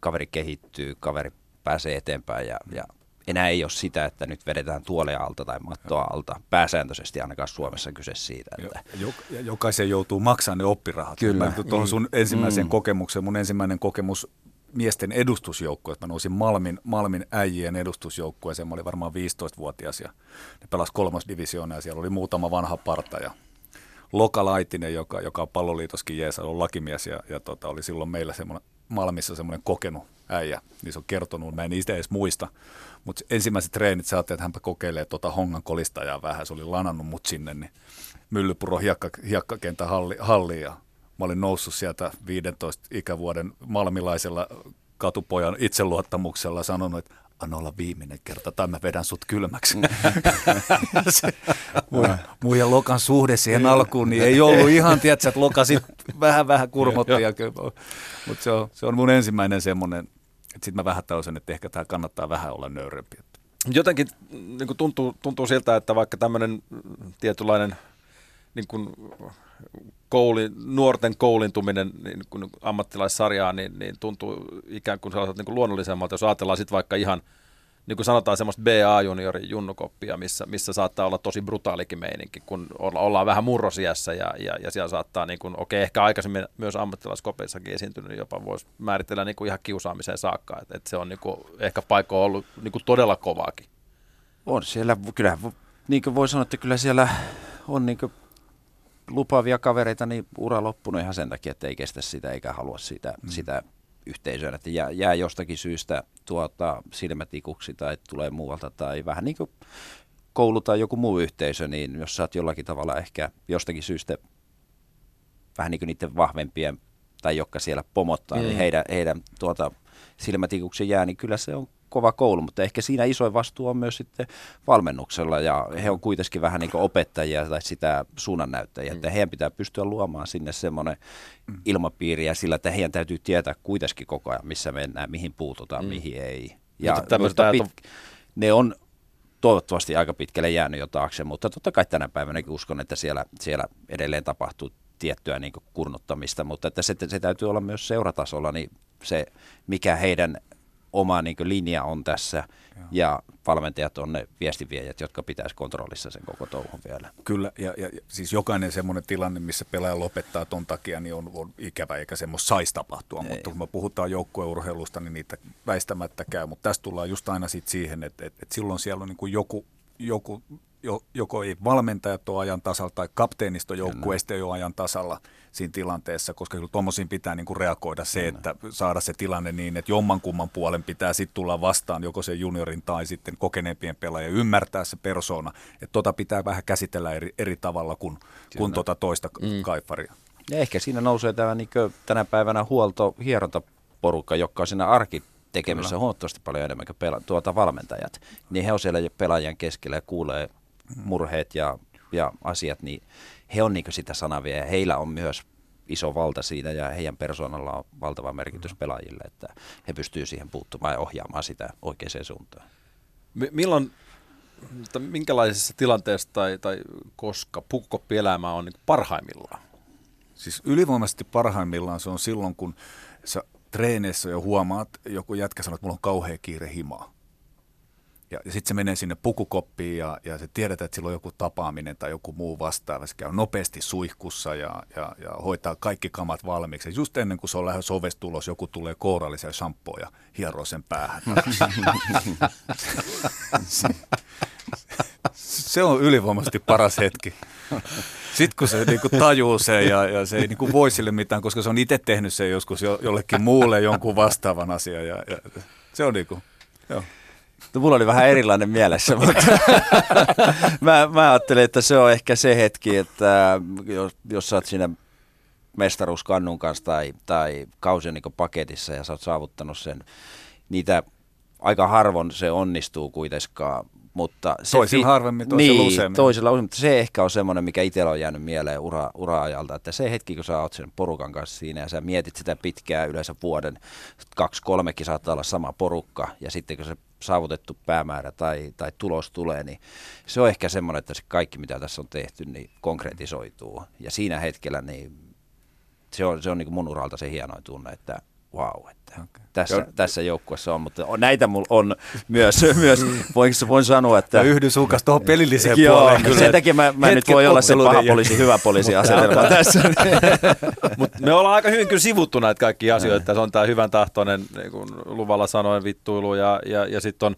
kaveri kehittyy, kaveri pääsee eteenpäin ja, ja enää ei ole sitä, että nyt vedetään tuoleja alta tai mattoa alta. Pääsääntöisesti ainakaan Suomessa kyse siitä. Että... Jokaisen joutuu maksamaan ne oppirahat. Kyllä. Tuohon sun ensimmäiseen mm. kokemukseen, mun ensimmäinen kokemus miesten edustusjoukkue, että mä nousin Malmin, Malmin äijien edustusjoukkueeseen, mä olin varmaan 15-vuotias ja ne pelasi kolmosdivisioonaa ja siellä oli muutama vanha parta ja Loka Laitinen, joka, joka on palloliitoskin jees, on lakimies ja, ja tota, oli silloin meillä semmoinen Malmissa semmoinen kokenut äijä, niin se on kertonut, mä en niistä edes muista. Mutta ensimmäiset treenit saatte, että hänpä kokeilee tuota hongan kolistajaa vähän, se oli lanannut mut sinne, niin Myllypuro hiekka, hiekkakentän halli, halliin ja mä olin noussut sieltä 15 ikävuoden malmilaisella katupojan itseluottamuksella sanonut, että anna olla viimeinen kerta tai mä vedän sut kylmäksi. se, mun, ja Lokan suhde siihen alkuun niin ei ollut ihan, tiedätkö, että Loka sit vähän vähän kurmotti. Mutta se on, se on mun ensimmäinen semmoinen, että sitten mä vähän tällaisen, että ehkä tämä kannattaa vähän olla nöyrempi. Jotenkin niin tuntuu, tuntuu siltä, että vaikka tämmöinen tietynlainen niin kuin kouli, nuorten koulintuminen niin kuin ammattilaissarjaan niin, niin tuntuu ikään kuin sellaiset niin kuin luonnollisemmalta, jos ajatellaan sitten vaikka ihan niin kuin sanotaan semmoista BA-juniorin junnukoppia, missä, missä saattaa olla tosi brutaalikin meininki, kun olla, ollaan vähän murrosiässä ja, ja, ja siellä saattaa, niin kuin, okei, ehkä aikaisemmin myös ammattilaiskopeissakin esiintynyt, niin jopa voisi määritellä niin kuin ihan kiusaamiseen saakka, että, että se on niin kuin, ehkä paikko ollut niin kuin todella kovaakin. On siellä, kyllä niin kuin voi sanoa, että kyllä siellä on niin kuin lupaavia kavereita, niin ura loppunut ihan sen takia, että ei kestä sitä eikä halua sitä, mm. sitä yhteisöä, että jää, jää jostakin syystä tuota, silmätikuksi tai tulee muualta tai vähän niin kuin koulu tai joku muu yhteisö, niin jos sä oot jollakin tavalla ehkä jostakin syystä vähän niin kuin niiden vahvempien tai jotka siellä pomottaa, niin mm. niin heidän, heidän tuota, silmätikuksi jää, niin kyllä se on kova koulu, mutta ehkä siinä isoin vastuu on myös sitten valmennuksella ja he on kuitenkin vähän niin kuin opettajia tai sitä suunnannäyttäjiä, mm. että heidän pitää pystyä luomaan sinne semmoinen mm. ilmapiiri ja sillä, että heidän täytyy tietää kuitenkin koko ajan, missä mennään, mihin puututaan, mm. mihin ei. Ja mutta pit- ne on toivottavasti aika pitkälle jäänyt jo taakse, mutta totta kai tänä päivänäkin uskon, että siellä, siellä edelleen tapahtuu tiettyä niin kurnuttamista, mutta että se, se täytyy olla myös seuratasolla, niin se, mikä heidän oma niin linja on tässä Joo. ja valmentajat on ne viestinviejät, jotka pitäisi kontrollissa sen koko touhun vielä. Kyllä, ja, ja siis jokainen semmoinen tilanne, missä pelaaja lopettaa ton takia, niin on, on ikävä, eikä semmoista saisi tapahtua, Ei. mutta kun me puhutaan joukkueurheilusta, niin niitä väistämättä käy, mutta tästä tullaan just aina sit siihen, että, että, että silloin siellä on niin kuin joku, joku joko ei valmentajat ole ajan tasalla tai kapteenisto joukkueesta ei ole ajan tasalla siinä tilanteessa, koska kyllä tuommoisiin pitää niin kuin reagoida se, että saada se tilanne niin, että jommankumman puolen pitää sitten tulla vastaan joko se juniorin tai sitten kokeneempien pelaajien ymmärtää se persona, että tota pitää vähän käsitellä eri, eri tavalla kuin, kuin tota toista mm. kaifaria. Ja ehkä siinä nousee tämä niin tänä päivänä huolto hierontaporukka, joka on siinä arki tekemässä Kyllä. huomattavasti paljon enemmän kuin pela- tuota valmentajat. Niin he on siellä pelaajien keskellä ja kuulee murheet ja, ja asiat, niin he on niin sitä sanavia ja heillä on myös iso valta siinä ja heidän persoonalla on valtava merkitys mm. pelaajille, että he pystyvät siihen puuttumaan ja ohjaamaan sitä oikeaan suuntaan. M- milloin, minkälaisessa tilanteessa tai, tai koska pukukoppielämä on niin parhaimmillaan? Siis ylivoimaisesti parhaimmillaan se on silloin, kun sä treeneissä jo huomaat, joku jätkä sanoo, että mulla on kauhea kiire himaa ja, ja sitten se menee sinne pukukoppiin ja, ja se tiedetään, että sillä on joku tapaaminen tai joku muu vastaava. Se käy nopeasti suihkussa ja, ja, ja hoitaa kaikki kamat valmiiksi. Just ennen kuin se on lähes ovestulos, joku tulee kourallisen shampoo ja hieroo sen päähän. se, se on ylivoimaisesti paras hetki. Sitten kun se niinku tajuu sen ja, ja se ei niinku voi sille mitään, koska se on itse tehnyt sen joskus jo, jollekin muulle jonkun vastaavan asian. Ja, ja se on niinku, joo. Mulla oli vähän erilainen mielessä, mutta mä, mä ajattelin, että se on ehkä se hetki, että jos, jos sä oot siinä mestaruuskannun kanssa tai, tai kausien niin paketissa ja sä oot saavuttanut sen, niitä aika harvoin se onnistuu kuitenkaan mutta se toisilla fi- harvemmin, toisilla niin, useammin. Toisilla useammin, mutta se ehkä on semmoinen, mikä itsellä on jäänyt mieleen ura, ura-ajalta, että se hetki, kun sä oot sen porukan kanssa siinä ja sä mietit sitä pitkää, yleensä vuoden, kaksi, kolmekin saattaa olla sama porukka, ja sitten kun se saavutettu päämäärä tai, tai tulos tulee, niin se on ehkä semmoinen, että se kaikki, mitä tässä on tehty, niin konkretisoituu. Ja siinä hetkellä, niin se on, se on niin kuin mun uralta se hienoin tunne, että wow, että okay. tässä, tässä joukkueessa on, mutta näitä mulla on myös, myös voin, voin sanoa, että... Mä yhdyn tuohon pelilliseen joo, puoleen kyllä. Sen takia mä, mä nyt voi olla se paha poliisi, hyvä poliisi asetelma tässä. Mut me ollaan aika hyvin kyllä sivuttu näitä kaikkia asioita, se on tämä hyvän tahtoinen, niin kuin luvalla sanoen, vittuilu ja, ja, ja sitten on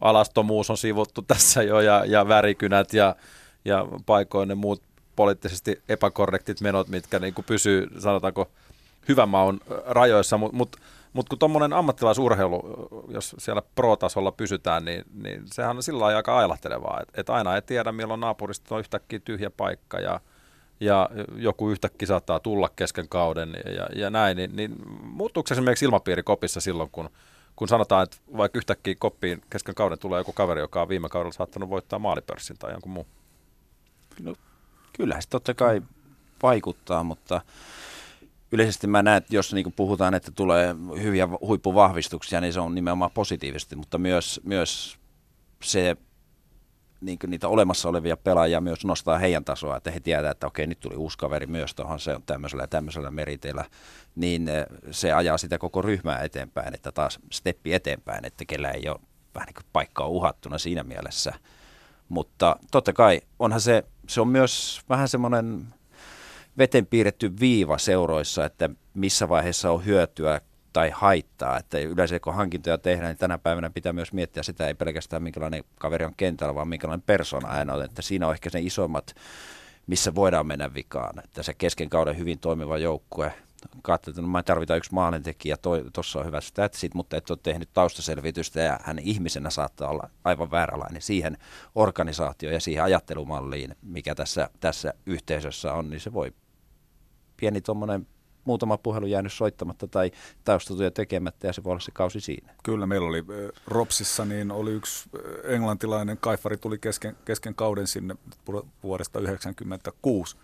alastomuus on sivuttu tässä jo ja, ja värikynät ja, ja paikoin ne muut poliittisesti epäkorrektit menot, mitkä niin kuin pysyy, sanotaanko, hyvän maun rajoissa, mutta mut, mut kun tuommoinen ammattilaisurheilu, jos siellä pro-tasolla pysytään, niin, niin sehän on sillä lailla aika ailahtelevaa, että et aina ei tiedä milloin naapurista on yhtäkkiä tyhjä paikka ja, ja joku yhtäkkiä saattaa tulla kesken kauden ja, ja näin, niin, niin muuttuuko esimerkiksi ilmapiiri kopissa silloin, kun, kun sanotaan, että vaikka yhtäkkiä koppiin kesken kauden tulee joku kaveri, joka on viime kaudella saattanut voittaa maalipörssin tai jonkun muu? No, kyllähän se totta kai vaikuttaa, mutta yleisesti mä näen, että jos niin puhutaan, että tulee hyviä huippuvahvistuksia, niin se on nimenomaan positiivisesti, mutta myös, myös se niin niitä olemassa olevia pelaajia myös nostaa heidän tasoa, että he tietävät, että okei, nyt tuli uusi kaveri myös tuohon, se on tämmöisellä ja tämmöisellä meriteillä, niin eh, se ajaa sitä koko ryhmää eteenpäin, että taas steppi eteenpäin, että kellä ei ole vähän niin kuin paikkaa uhattuna siinä mielessä. Mutta totta kai onhan se, se on myös vähän semmoinen veteen piirretty viiva seuroissa, että missä vaiheessa on hyötyä tai haittaa. Että yleensä kun hankintoja tehdään, niin tänä päivänä pitää myös miettiä sitä, ei pelkästään minkälainen kaveri on kentällä, vaan minkälainen persona aina on. Että siinä on ehkä ne isommat, missä voidaan mennä vikaan. Että se kesken kauden hyvin toimiva joukkue, katsoin, että no, mä tarvitaan yksi maalintekijä, tuossa on hyvä statsit, mutta et ole tehnyt taustaselvitystä ja hän ihmisenä saattaa olla aivan vääränlainen siihen organisaatioon ja siihen ajattelumalliin, mikä tässä, tässä yhteisössä on, niin se voi pieni tuommoinen muutama puhelu jäänyt soittamatta tai taustatyö tekemättä ja se voi olla se kausi siinä. Kyllä, meillä oli Ropsissa, niin oli yksi englantilainen kaifari tuli kesken, kesken kauden sinne vuodesta 1996,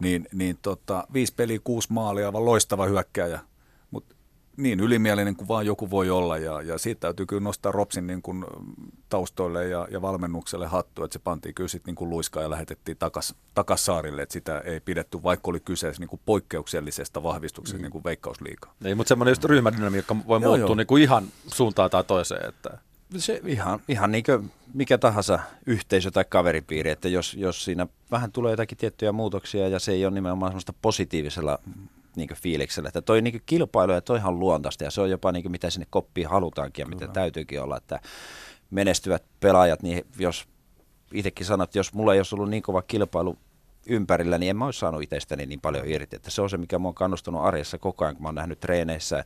niin, niin tota, viisi peliä, kuusi maalia, aivan loistava hyökkääjä, mutta niin ylimielinen kuin vaan joku voi olla ja, ja siitä täytyy kyllä nostaa Ropsin niin kuin taustoille ja, ja valmennukselle hattu, että se pantiin kyllä sitten niin kuin luiskaan ja lähetettiin takas, takas saarille, että sitä ei pidetty, vaikka oli kyseessä niin kuin poikkeuksellisesta vahvistuksesta mm. niin kuin veikkausliikaa. Ei, mutta semmoinen just ryhmädynamiikka voi joo, muuttua joo. Niin kuin ihan suuntaan tai toiseen. Että... Se ihan, ihan niin kuin mikä tahansa yhteisö tai kaveripiiri, että jos, jos siinä vähän tulee jotakin tiettyjä muutoksia ja se ei ole nimenomaan semmoista positiivisella niin fiiliksellä, että toi niin kilpailu ja toihan luontaista ja se on jopa niin mitä sinne koppiin halutaankin ja mitä Kyllä. täytyykin olla, että menestyvät pelaajat, niin jos itsekin sanot, että jos mulla ei olisi ollut niin kova kilpailu ympärillä, niin en mä olisi saanut itsestäni niin paljon irti. Että se on se, mikä mua on kannustanut arjessa koko ajan, kun mä oon nähnyt treeneissä,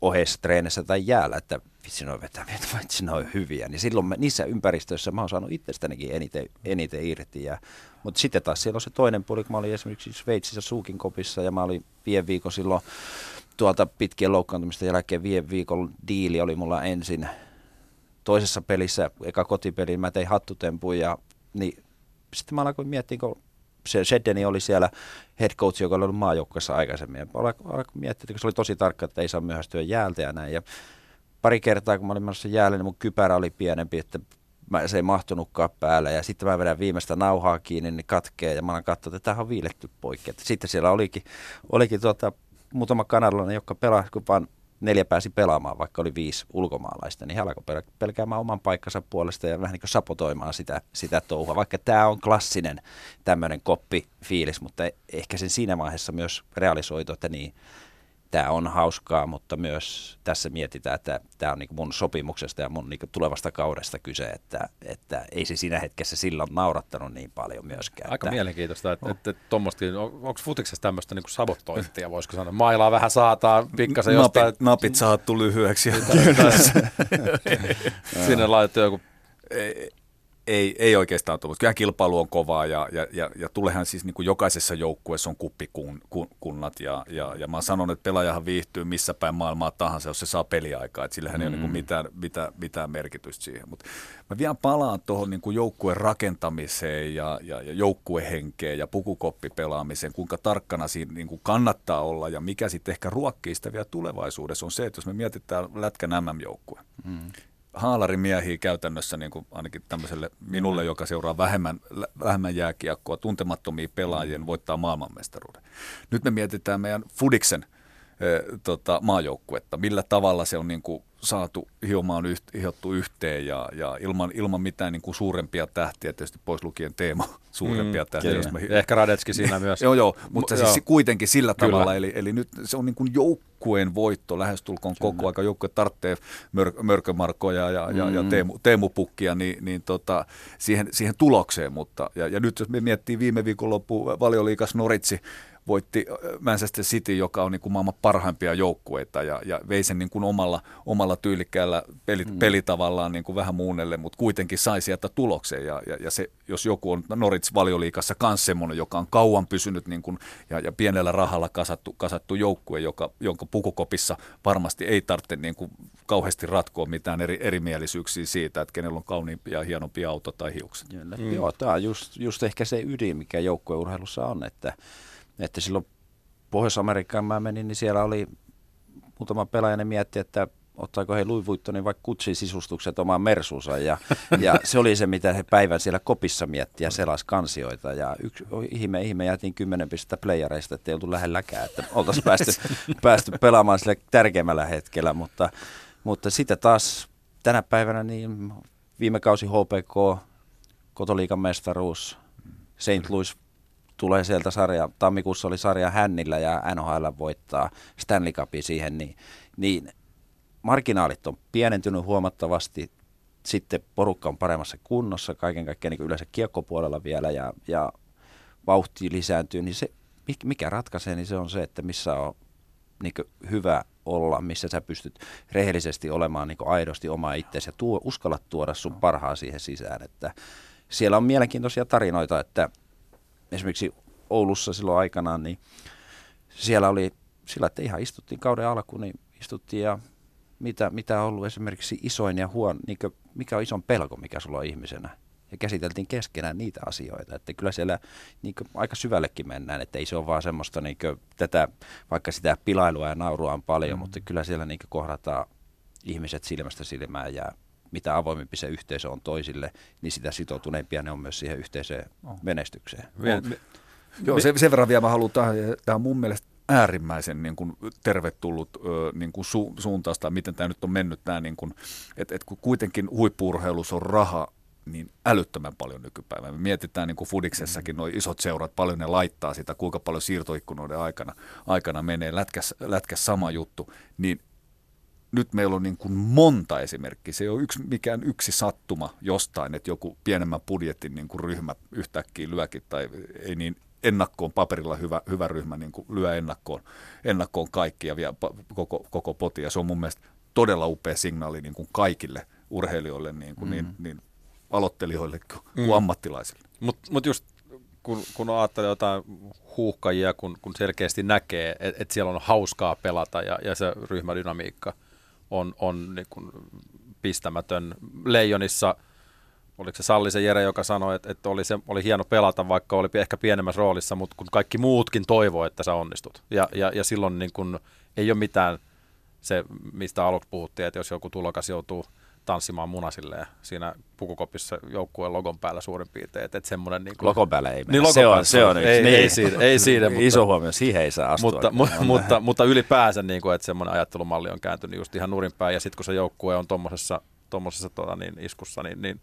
oheissa treeneissä tai jäällä, että vitsi noin vetäviä, vitsi noin hyviä. Niin silloin mä, niissä ympäristöissä mä oon saanut itsestänikin eniten, eniten irti. Ja, mutta sitten taas siellä on se toinen puoli, kun mä olin esimerkiksi Sveitsissä Suukin kopissa ja mä olin viiden viikon silloin tuolta pitkien loukkaantumista jälkeen viiden viikon diili oli mulla ensin toisessa pelissä, eka kotipeli, mä tein hattutempuja, ja niin sitten mä alkoin miettiä, kun se Sheddeni oli siellä head coach, joka oli ollut maajoukkueessa aikaisemmin. Ja alkoin miettiä, kun se oli tosi tarkka, että ei saa myöhästyä jäältä ja näin. Ja pari kertaa, kun mä olin menossa jäälle, niin mun kypärä oli pienempi, että mä, se ei mahtunutkaan päälle. Ja sitten mä vedän viimeistä nauhaa kiinni, niin katkee. Ja mä olen katsonut, että tämähän on viiletty poikki. Että sitten siellä olikin, olikin tuota, muutama kanadalainen, joka pelasi, kun vaan neljä pääsi pelaamaan, vaikka oli viisi ulkomaalaista, niin he alkoi pel- pelkäämään oman paikkansa puolesta ja vähän niin kuin sapotoimaan sitä, sitä touhua. Vaikka tämä on klassinen tämmöinen koppifiilis, mutta ehkä sen siinä vaiheessa myös realisoitu, että niin, tämä on hauskaa, mutta myös tässä mietitään, että tämä on niin mun sopimuksesta ja mun niin tulevasta kaudesta kyse, että, että ei se siinä hetkessä silloin naurattanut niin paljon myöskään. Aika että, mielenkiintoista, että, että, että tuommoistakin, on, onko futiksessa tämmöistä niin sabotointia, voisiko sanoa, mailaa vähän saataan pikkasen jostain. Napit, napit saattu lyhyeksi. Sinne laitettu joku ei, ei, ei oikeastaan tullut. Kyllä kilpailu on kovaa ja, ja, ja, ja tulehan siis niin kuin jokaisessa joukkueessa on kuppikunnat ja, ja, ja mä sanon, että pelaajahan viihtyy missä päin maailmaa tahansa, jos se saa peliaikaa. Että sillähän mm. ei ole niin kuin mitään, mitään, mitään merkitystä siihen. Mutta mä vielä palaan tuohon niin joukkueen rakentamiseen ja, ja, ja joukkuehenkeen ja pukukoppipelaamiseen, kuinka tarkkana siinä niin kuin kannattaa olla ja mikä sitten ehkä ruokkii sitä vielä tulevaisuudessa on se, että jos me mietitään Lätkän MM-joukkue, mm haalarimiehiä käytännössä niin kuin ainakin tämmöiselle minulle, joka seuraa vähemmän, vähemmän jääkiekkoa, tuntemattomia pelaajien voittaa maailmanmestaruuden. Nyt me mietitään meidän Fudiksen tota, maajoukkuetta, millä tavalla se on niin kuin saatu hiomaan yht, hiottu yhteen ja, ja ilman, ilman mitään niin kuin suurempia tähtiä, tietysti pois lukien Teemo suurempia mm, tähtiä. Jos mä... Ehkä Radetski siinä myös. joo, joo, mutta M- siis joo. kuitenkin sillä Kyllä. tavalla, eli, eli nyt se on niin kuin joukkueen voitto lähestulkoon Kyllä. koko aika. Joukkue tarvitsee mör, Mörkömarkoja ja, ja, ja mm. Teemu, Teemu Pukkia niin, niin tota, siihen, siihen tulokseen, mutta ja, ja nyt jos me miettii viime viikonloppu valioliikas Noritsi, voitti Manchester City, joka on niin kuin maailman parhaimpia joukkueita ja, ja vei sen niin kuin omalla, omalla tyylikkäällä peli, mm. pelitavallaan niin kuin vähän muunnelle, mutta kuitenkin sai sieltä tuloksen ja, ja, ja se, jos joku on Norwich valioliikassa myös semmoinen, joka on kauan pysynyt niin kuin, ja, ja pienellä rahalla kasattu, kasattu joukkue, joka, jonka pukukopissa varmasti ei tarvitse niin kuin kauheasti ratkoa mitään eri, erimielisyyksiä siitä, että kenellä on kauniimpi ja hienompi auto tai hiukset. Mm. Joo, tämä on just, just ehkä se ydin, mikä joukkueurheilussa on, että että silloin Pohjois-Amerikkaan mä menin, niin siellä oli muutama pelaaja, ne mietti, että ottaako he Louis Vuittonin vaikka kutsin sisustukset omaan Mersuunsa. Ja, ja se oli se, mitä he päivän siellä kopissa mietti ja selas kansioita. Ja yksi, ihme, ihme jätin kymmenen pistettä playareista, että ei oltu lähelläkään, että oltaisiin päästy, päästy pelaamaan sille tärkeimmällä hetkellä. Mutta, mutta sitten taas tänä päivänä niin viime kausi HPK, Kotoliikan mestaruus, St. Louis tulee sieltä sarja, tammikuussa oli sarja Hännillä ja NHL voittaa Stanley Cupin siihen, niin, niin marginaalit on pienentynyt huomattavasti, sitten porukka on paremmassa kunnossa, kaiken kaikkiaan niin yleensä kiekkopuolella vielä ja, ja vauhti lisääntyy, niin se, mikä ratkaisee, niin se on se, että missä on niin hyvä olla, missä sä pystyt rehellisesti olemaan niin aidosti oma itsesi ja tuo, uskalla tuoda sun parhaa siihen sisään. Että siellä on mielenkiintoisia tarinoita, että esimerkiksi Oulussa silloin aikanaan, niin siellä oli sillä, että ihan istuttiin kauden alkuun, niin istuttiin ja mitä, mitä on ollut esimerkiksi isoin ja huono, niin kuin, mikä on ison pelko, mikä sulla on ihmisenä. Ja käsiteltiin keskenään niitä asioita, että kyllä siellä niin kuin, aika syvällekin mennään, että ei se ole vaan semmoista niin kuin, tätä, vaikka sitä pilailua ja naurua on paljon, mm. mutta kyllä siellä niin kuin, kohdataan ihmiset silmästä silmään ja mitä avoimempi se yhteisö on toisille, niin sitä sitoutuneempia ne on myös siihen yhteiseen oh. menestykseen. Me, me, Joo, sen, sen verran vielä mä haluan tähän, tämä on mun mielestä äärimmäisen niin kuin, tervetullut niin kuin su, suuntausta, miten tämä nyt on mennyt, tämä, niin kuin, että et kun kuitenkin huippuurheilussa on raha niin älyttömän paljon nykypäivänä. Me mietitään niin kuin Fudiksessakin, nuo isot seurat, paljon ne laittaa sitä, kuinka paljon siirtoikkunoiden aikana, aikana menee, lätkäs, lätkäs sama juttu, niin nyt meillä on niin kuin monta esimerkkiä. Se ei ole yksi, mikään yksi sattuma jostain, että joku pienemmän budjetin niin kuin ryhmä yhtäkkiä lyökin tai ei niin ennakkoon paperilla hyvä, hyvä ryhmä niin kuin lyö ennakkoon, ennakkoon kaikki ja vie koko, koko poti. Ja se on mun mielestä todella upea signaali niin kuin kaikille urheilijoille, niin, kuin mm. niin, niin aloittelijoille kuin mm. ammattilaisille. Mutta mut just kun, kun ajattelee jotain huuhkajia, kun, kun selkeästi näkee, että et siellä on hauskaa pelata ja, ja se ryhmädynamiikka – on, on niin kuin pistämätön. Leijonissa, oliko se Sallisen Jere, joka sanoi, että, että oli, se, oli hieno pelata, vaikka oli ehkä pienemmässä roolissa, mutta kun kaikki muutkin toivoo, että sä onnistut. Ja, ja, ja silloin niin kuin, ei ole mitään se, mistä aluksi puhuttiin, että jos joku tulokas joutuu tanssimaan munasilleen siinä pukukopissa joukkueen logon päällä suurin piirtein. Että et semmoinen niin kuin, Logon päällä ei mennä. Niin, logon se on, se on yksi. Ei- niin. ei siinä- ei siinä, mutta- Iso huomio, siihen ei saa astua. mutta, mu, mutta, mutta ylipäänsä, niin kuin, että semmoinen ajattelumalli on kääntynyt just ihan nurinpäin, ja sitten kun se joukkue on tuommoisessa tommosessa, tota, niin, iskussa, niin, niin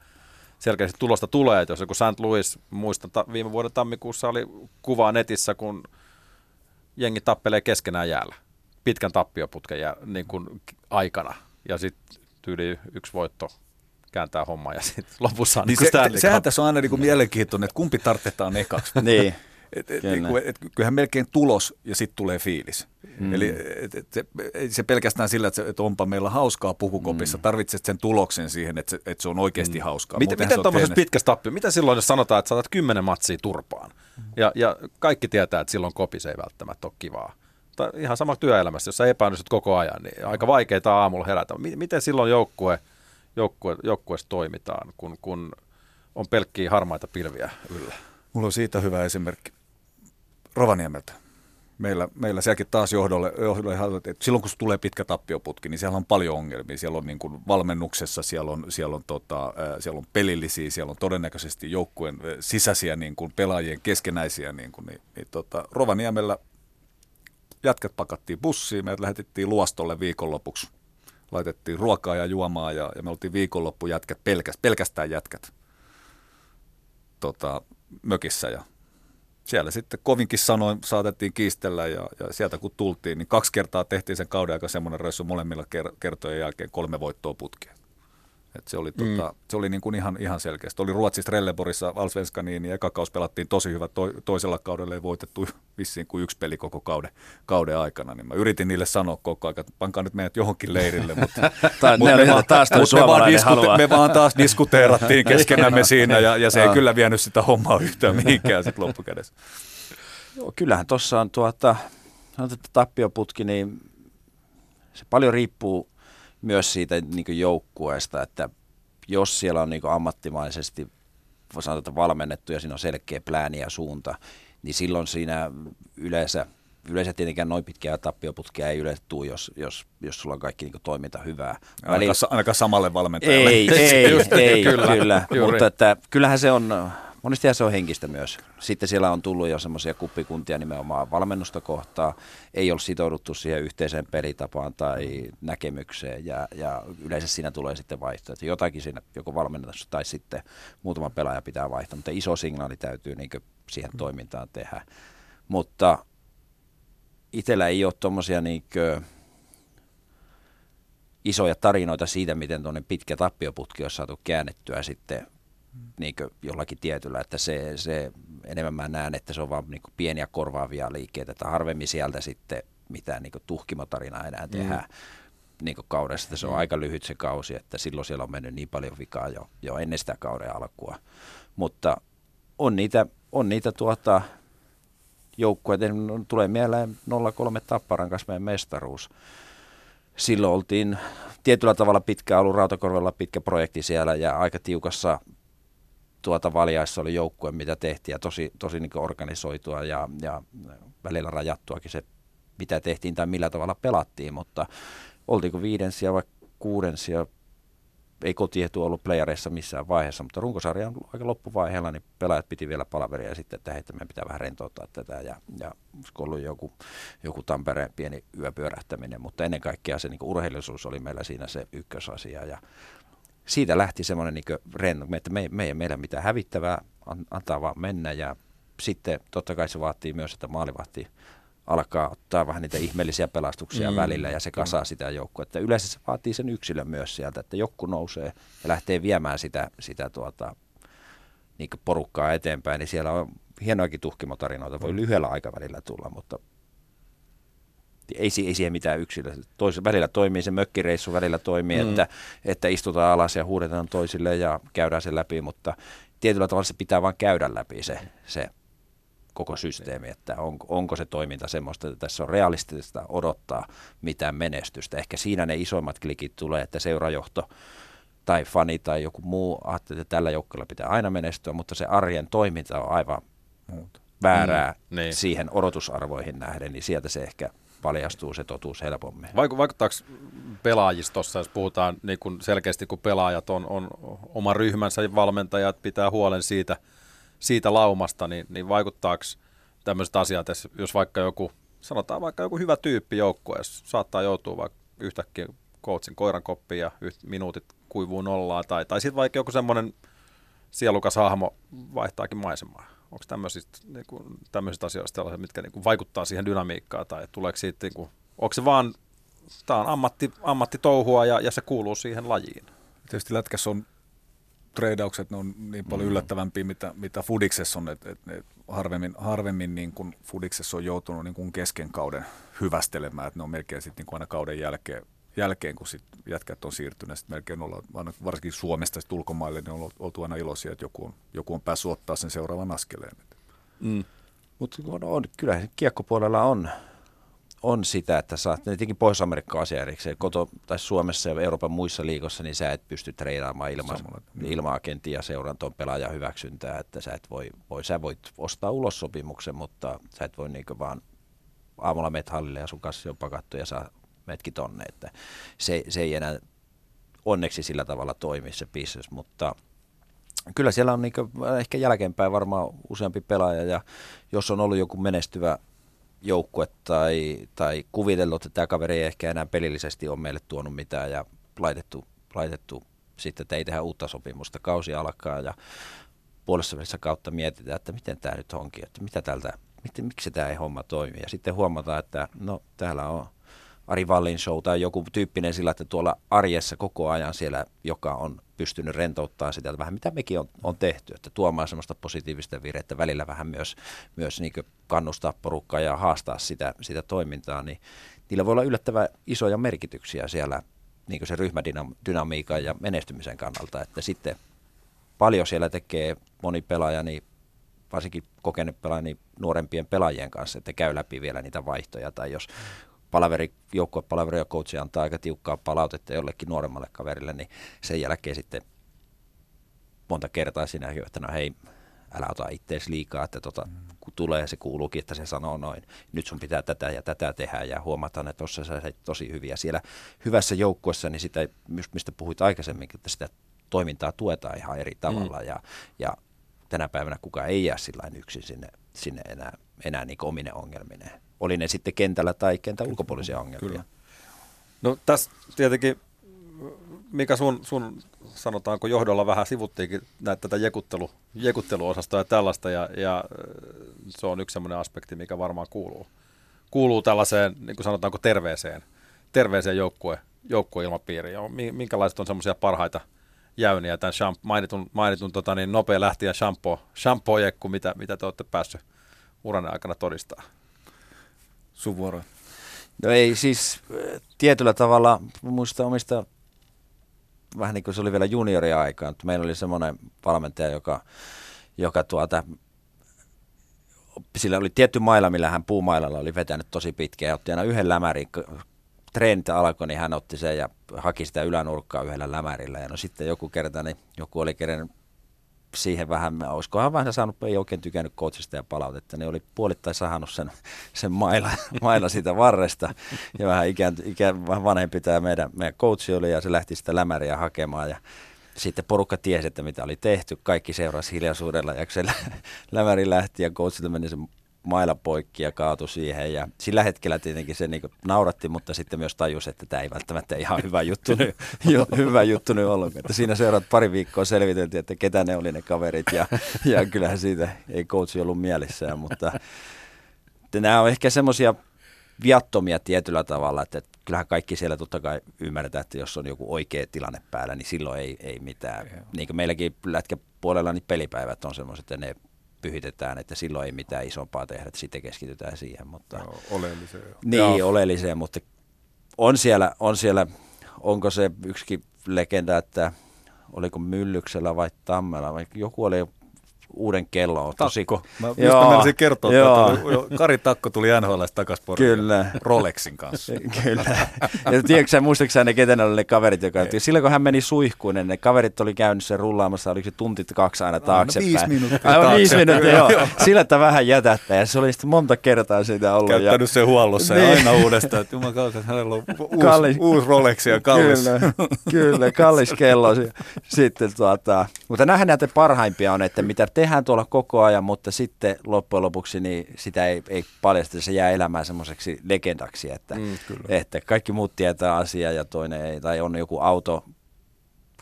selkeästi tulosta tulee. Että jos joku St. Louis, muistan, ta, viime vuoden tammikuussa oli kuva netissä, kun jengi tappelee keskenään jäällä, pitkän tappioputken jää, niin kuin aikana, ja sitten tyyli yksi voitto kääntää homma, ja sitten lopussa on Niin niin se, Stanley sehän Cup. tässä on aina niin kuin mielenkiintoinen, että kumpi tarvitaan ekaksi. niin. Et, et, Kyllä. niin kuin, et, kyllähän melkein tulos ja sitten tulee fiilis. Mm. Eli et, et, se, ei se pelkästään sillä, että, se, että onpa meillä hauskaa pukukopissa, mm. tarvitset sen tuloksen siihen, että se, että se on oikeasti mm. hauskaa. Miten, Muutenhan miten tuommoisessa pitkässä tappio, mitä silloin, jos sanotaan, että saatat kymmenen matsia turpaan, ja, ja kaikki tietää, että silloin kopis ei välttämättä ole kivaa. Tai ihan sama työelämässä, jos sä epäonnistyt koko ajan, niin aika vaikeaa aamulla herätä. Mi- Miten silloin joukkue, joukkue, joukkueessa toimitaan, kun, kun on pelkkiä harmaita pilviä yllä? Mulla on siitä hyvä esimerkki. Rovaniemeltä. Meillä, meillä sielläkin taas johdolle, johdolle että silloin kun tulee pitkä tappioputki, niin siellä on paljon ongelmia. Siellä on niin kuin valmennuksessa, siellä on, siellä, on tota, ää, siellä on pelillisiä, siellä on todennäköisesti joukkueen ää, sisäisiä niin kuin pelaajien keskenäisiä. Niin kuin, niin, niin tota, Rovaniemellä jätkät pakattiin bussiin, meidät lähetettiin luostolle viikonlopuksi. Laitettiin ruokaa ja juomaa ja, ja me oltiin viikonloppu jätkät, pelkästään, pelkästään jätkät tota, mökissä ja siellä sitten kovinkin sanoin saatettiin kiistellä ja, ja sieltä kun tultiin, niin kaksi kertaa tehtiin sen kauden aika semmoinen reissu molemmilla ker- kertojen jälkeen kolme voittoa putkeen. Et se oli, mm. tota, se oli niin kuin ihan, ihan selkeästi. Oli Ruotsissa Trelleborissa Alsvenskaniin, niin eka kausi pelattiin tosi hyvä. To, toisella kaudella ei voitettu vissiin kuin yksi peli koko kauden, kauden aikana. Niin mä yritin niille sanoa koko ajan, että pankaa nyt meidät johonkin leirille. Mutta, oli, että taas toi mut me, vaan haluaa. me vaan taas diskuteerattiin keskenämme siinä ja, ja se ei kyllä vienyt sitä hommaa yhtään mihinkään sitten loppukädessä. Joo, kyllähän tuossa on tuota, sanotaan, että tappioputki, niin se paljon riippuu myös siitä niin joukkueesta, että jos siellä on niin ammattimaisesti että valmennettu ja siinä on selkeä plääni ja suunta, niin silloin siinä yleensä, yleensä tietenkään noin pitkiä tappioputkia ei yleensä tule, jos, jos, jos sulla on kaikki niin toiminta hyvää. Ainakaan, ainakaan samalle valmentajalle. Ei, ei, ei kyllä, kyllä, kyllä. juuri. mutta että kyllähän se on, monestihan se on henkistä myös. Sitten siellä on tullut jo semmoisia kuppikuntia nimenomaan valmennusta kohtaa, ei ole sitouduttu siihen yhteiseen pelitapaan tai näkemykseen ja, ja yleensä siinä tulee sitten vaihtoehto. Jotakin siinä joko valmennetussa tai sitten muutama pelaaja pitää vaihtaa, mutta iso signaali täytyy niin siihen toimintaan tehdä. Mutta itsellä ei ole tuommoisia niin isoja tarinoita siitä, miten tuonne pitkä tappioputki on saatu käännettyä sitten niin jollakin tietyllä, että se, se enemmän mä näen, että se on vaan niin pieniä korvaavia liikkeitä, että harvemmin sieltä sitten mitään niin tuhkimotarinaa enää tehdään mm. niin kaudessa, että se on mm. aika lyhyt se kausi, että silloin siellä on mennyt niin paljon vikaa jo, jo ennen sitä kauden alkua, mutta on niitä, on niitä tuota, joukkueita, tulee mieleen 03 Tapparan kanssa meidän mestaruus, silloin oltiin tietyllä tavalla pitkään ollut Rautakorvella pitkä projekti siellä ja aika tiukassa tuota valjaissa oli joukkue, mitä tehtiin ja tosi, tosi niin organisoitua ja, ja välillä rajattuakin se, mitä tehtiin tai millä tavalla pelattiin, mutta oltiinko viidensiä vai kuudensia, ei kotietu ollut playereissa missään vaiheessa, mutta runkosarjan aika loppuvaiheella niin pelaajat piti vielä palaveria ja sitten, että hei, että meidän pitää vähän rentouttaa tätä ja, ja ollut joku, joku Tampereen pieni yöpyörähtäminen, mutta ennen kaikkea se niin urheilullisuus oli meillä siinä se ykkösasia ja siitä lähti semmoinen niin rento, että me, me ei meillä mitään hävittävää, antaa vaan mennä ja sitten totta kai se vaatii myös, että maalivahti alkaa ottaa vähän niitä ihmeellisiä pelastuksia mm, välillä ja se kasaa mm. sitä joukkoa. Että yleensä se vaatii sen yksilön myös sieltä, että joku nousee ja lähtee viemään sitä, sitä tuota, niin porukkaa eteenpäin, niin siellä on hienoakin tuhkimotarinoita, voi lyhyellä aikavälillä tulla, mutta ei, ei siihen mitään yksilöä. Tois, välillä toimii se mökkireissu, välillä toimii, mm. että, että istutaan alas ja huudetaan toisille ja käydään sen läpi, mutta tietyllä tavalla se pitää vain käydä läpi se, se koko systeemi, että on, onko se toiminta semmoista, että tässä on realistista odottaa mitään menestystä. Ehkä siinä ne isoimmat klikit tulee, että seurajohto tai fani tai joku muu ajattelee, että tällä joukkueella pitää aina menestyä, mutta se arjen toiminta on aivan väärää mm, niin. siihen odotusarvoihin nähden, niin sieltä se ehkä paljastuu se totuus helpommin. Vaiku, vaikuttaako pelaajistossa, jos puhutaan niin kun selkeästi, kun pelaajat on, on oma ryhmänsä ja valmentajat pitää huolen siitä, siitä laumasta, niin, niin vaikuttaako tämmöiset asiat, jos vaikka joku, sanotaan vaikka joku hyvä tyyppi joukkueessa saattaa joutua vaikka yhtäkkiä coachin koiran koppiin ja yht, minuutit kuivuu nollaa, tai, tai sitten vaikka joku semmoinen sielukas hahmo vaihtaakin maisemaa. Onko tämmöisistä, niin kuin, tämmöisistä asioista sellaisia, mitkä niin kuin, vaikuttaa siihen dynamiikkaan, tai tuleeko siitä, niin kuin, onko se vaan, tämä on ammatti, ammattitouhua ja, ja se kuuluu siihen lajiin? Tietysti lätkässä on treidaukset, ne on niin paljon mm. yllättävämpiä, mitä, mitä Fudiksessa on, että et, et harvemmin, harvemmin niin kuin Fudiksessa on joutunut niin kuin kesken kauden hyvästelemään, että ne on melkein sitten niin kuin aina kauden jälkeen jälkeen, kun sit jätkät on siirtyneet, sit melkein olla, varsinkin Suomesta sit ulkomaille, niin on oltu aina iloisia, että joku on, joku on päässyt ottaa sen seuraavan askeleen. Mm. Mutta on, on, kyllä kiekkopuolella on, on sitä, että saat, tietenkin Pohjois-Amerikka asia erikseen, koto, tai Suomessa ja Euroopan muissa liikossa, niin sä et pysty treidaamaan ilman, niin. ilman agentia seurantoon pelaajan hyväksyntää, että sä et voi, voi, sä voit ostaa ulos sopimuksen, mutta sä et voi niin vaan aamulla meet hallille ja sun kassi on pakattu ja saa metki tonne, että se, se ei enää onneksi sillä tavalla toimi se business, mutta kyllä siellä on niin ehkä jälkeenpäin varmaan useampi pelaaja ja jos on ollut joku menestyvä joukkue tai, tai kuvitellut, että tämä kaveri ei ehkä enää pelillisesti ole meille tuonut mitään ja laitettu, laitettu sitten, että ei tehdä uutta sopimusta, kausi alkaa ja puolessa välissä kautta mietitään, että miten tämä nyt onkin, että mitä tältä, miten, miksi tämä ei homma toimi. Ja sitten huomataan, että no täällä on Ari Vallin show tai joku tyyppinen sillä, että tuolla arjessa koko ajan siellä, joka on pystynyt rentouttaa sitä vähän, mitä mekin on, on tehty, että tuomaan semmoista positiivista virettä, välillä vähän myös, myös niin kannustaa porukkaa ja haastaa sitä, sitä toimintaa, niin niillä voi olla yllättävän isoja merkityksiä siellä niin se ryhmädynamiikan ja menestymisen kannalta, että sitten paljon siellä tekee moni pelaaja, niin varsinkin kokenut pelaaja, niin nuorempien pelaajien kanssa, että käy läpi vielä niitä vaihtoja, tai jos palaveri, joukkuepalaveri ja coachi antaa aika tiukkaa palautetta jollekin nuoremmalle kaverille, niin sen jälkeen sitten monta kertaa sinä että no hei, älä ota ittees liikaa, että tota, kun tulee, se kuuluukin, että se sanoo noin. Nyt sun pitää tätä ja tätä tehdä ja huomataan, että tuossa sä tosi hyviä. Siellä hyvässä joukkuessa, niin sitä, mistä puhuit aikaisemmin, että sitä toimintaa tuetaan ihan eri tavalla mm. ja, ja tänä päivänä kukaan ei jää sillä yksin sinne, sinne enää, enää niin omine ongelmineen oli ne sitten kentällä tai kentän ulkopuolisia ongelmia. Kyllä. No tässä tietenkin, mikä sun, sun sanotaanko johdolla vähän sivuttiinkin näitä tätä jekuttelu, jekutteluosastoa ja tällaista, ja, ja se on yksi sellainen aspekti, mikä varmaan kuuluu, kuuluu tällaiseen, niin kuin sanotaanko terveeseen, terveeseen joukkue, joukkueilmapiiriin. Ja minkälaiset on semmoisia parhaita jäyniä tämän champ, mainitun, mainitun tota, niin nopea lähtiä shampoo, shampoo-jekku, mitä, mitä te olette päässyt uran aikana todistaa? Sun vuoro? No ei siis tietyllä tavalla, muista omista vähän niin kuin se oli vielä junioria-aikaan, että meillä oli semmoinen valmentaja, joka, joka tuota, sillä oli tietty maila, millä hän puumailalla oli vetänyt tosi pitkään ja otti aina yhden lämärin. Treenit alkoi, niin hän otti sen ja haki sitä ylänurkkaa yhdellä lämärillä. Ja no sitten joku kerta, niin joku oli kerännyt siihen vähän, olisikohan vähän saanut, ei oikein tykännyt coachista ja palautetta, niin oli puolittain sahannut sen, sen maila, maila siitä varresta ja vähän ikään, ikään vähän vanhempi tämä meidän, meidän coachi oli ja se lähti sitä lämäriä hakemaan ja sitten porukka tiesi, että mitä oli tehty. Kaikki seurasi hiljaisuudella ja se lämäri lähti ja coachilta meni se maila poikki ja kaatui siihen. Ja sillä hetkellä tietenkin se niin nauratti, mutta sitten myös tajusi, että tämä ei välttämättä ihan hyvä juttu nyt, hyvä juttu nyt ollut. Että siinä seuraat pari viikkoa selviteltiin, että ketä ne oli ne kaverit ja, ja kyllähän siitä ei coachi ollut mielessään, mutta nämä on ehkä semmoisia viattomia tietyllä tavalla, että, että kyllähän kaikki siellä totta kai ymmärretään, että jos on joku oikea tilanne päällä, niin silloin ei, ei mitään. Niin kuin meilläkin lätkäpuolella niin pelipäivät on semmoiset, että ne pyhitetään, että silloin ei mitään isompaa tehdä, että sitten keskitytään siihen. Mutta, no, oleelliseen. Niin, Joo. oleelliseen, mutta on siellä, on siellä, onko se yksikin legenda, että oliko Myllyksellä vai Tammella, vai joku oli uuden kellon. Tosi, Takko. Mä just Joo, mä menisin kertoa, joo. että Kari Takko tuli NHL takaisin Kyllä. Rolexin kanssa. Kyllä. Ja tiedätkö sä, muistatko sä ne, ketä ne oli ne kaverit, joka... Silloin kun hän meni suihkuun, niin ne kaverit oli käynyt sen rullaamassa, oliko se tunti kaksi aina taaksepäin. viisi minuuttia Aivan viisi taaksepäin. minuuttia, joo. Sillä, että vähän jätättä. Ja se oli sitten monta kertaa sitä ollut. Käyttänyt sen huollossa ja Niin. aina uudestaan, että juman kautta, hänellä on uusi, Kallis. uusi Rolex ja kallis. Kyllä, kyllä, kallis kello. Sitten, tuota, mutta nähdään näitä parhaimpia on, että mitä tehdään tuolla koko ajan, mutta sitten loppujen lopuksi niin sitä ei, ei paljasta, se jää elämään semmoiseksi legendaksi, että, mm, että kaikki muut tietää asiaa ja toinen ei, tai on joku auto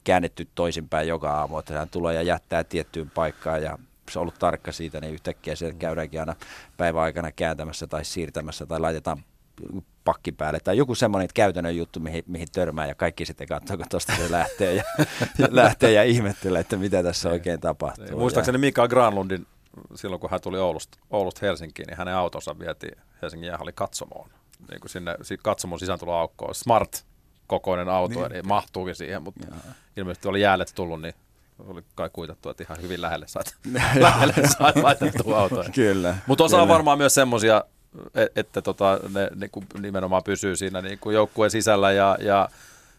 käännetty toisinpäin joka aamu, että hän tulee ja jättää tiettyyn paikkaan ja se on ollut tarkka siitä, niin yhtäkkiä siellä käydäänkin aina päivän aikana kääntämässä tai siirtämässä tai laitetaan pakki päälle tai joku semmoinen käytännön juttu, mihin, mihin törmää ja kaikki sitten katsoo, kun tuosta se lähtee ja, ja lähtee ja ihmettelee, että mitä tässä oikein tapahtuu. Niin, Muistaakseni Mikael Granlundin, silloin kun hän tuli Oulusta, Oulusta Helsinkiin, niin hänen autonsa vietiin Helsingin jäähalli katsomoon. Niin kuin sinne si- katsomon sisääntuloaukkoon. Smart kokoinen auto, niin, niin mahtuukin siihen, mutta ilmeisesti oli jäälle tullut, niin oli kai kuitattu, että ihan hyvin lähelle sait, lähelle sait laitettua autoja. Kyllä. Mutta osa on kyllä. varmaan myös semmoisia, että tota, ne niinku nimenomaan pysyy siinä niinku joukkueen sisällä ja, ja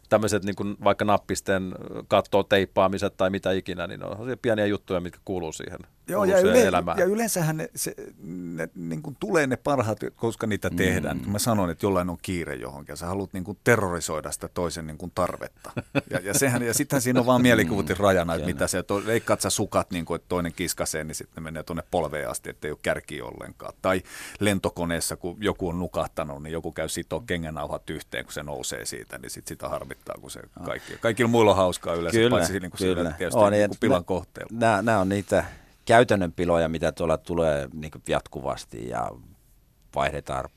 tämmöiset niinku vaikka nappisten kattoon teippaamiset tai mitä ikinä, niin on pieniä juttuja, mitkä kuuluu siihen, Joo, ja, yle, elämään. ja yleensähän ne, se, ne niin kuin tulee ne parhaat, koska niitä tehdään. Mm. Mä sanoin, että jollain on kiire johonkin ja sä haluat niin kuin terrorisoida sitä toisen niin kuin tarvetta. Ja, ja, sehän, ja sittenhän siinä on vaan mielikuvitin rajana, että mitä se, to, leikkaat sä sukat niin kuin, että toinen kiskasee, niin sitten ne menee tuonne polveen asti, että ei ole kärki ollenkaan. Tai lentokoneessa, kun joku on nukahtanut, niin joku käy sitoo kengänauhat yhteen, kun se nousee siitä, niin sit sitä harmittaa, kun se kaikki. Kaikilla muilla on hauskaa yleensä, Kyllä, paitsi niin kuin kyllä. sillä, tietysti On, niin kuin pilan kohteella. Nämä on niitä käytännön piloja, mitä tuolla tulee niin jatkuvasti ja vaihdetaan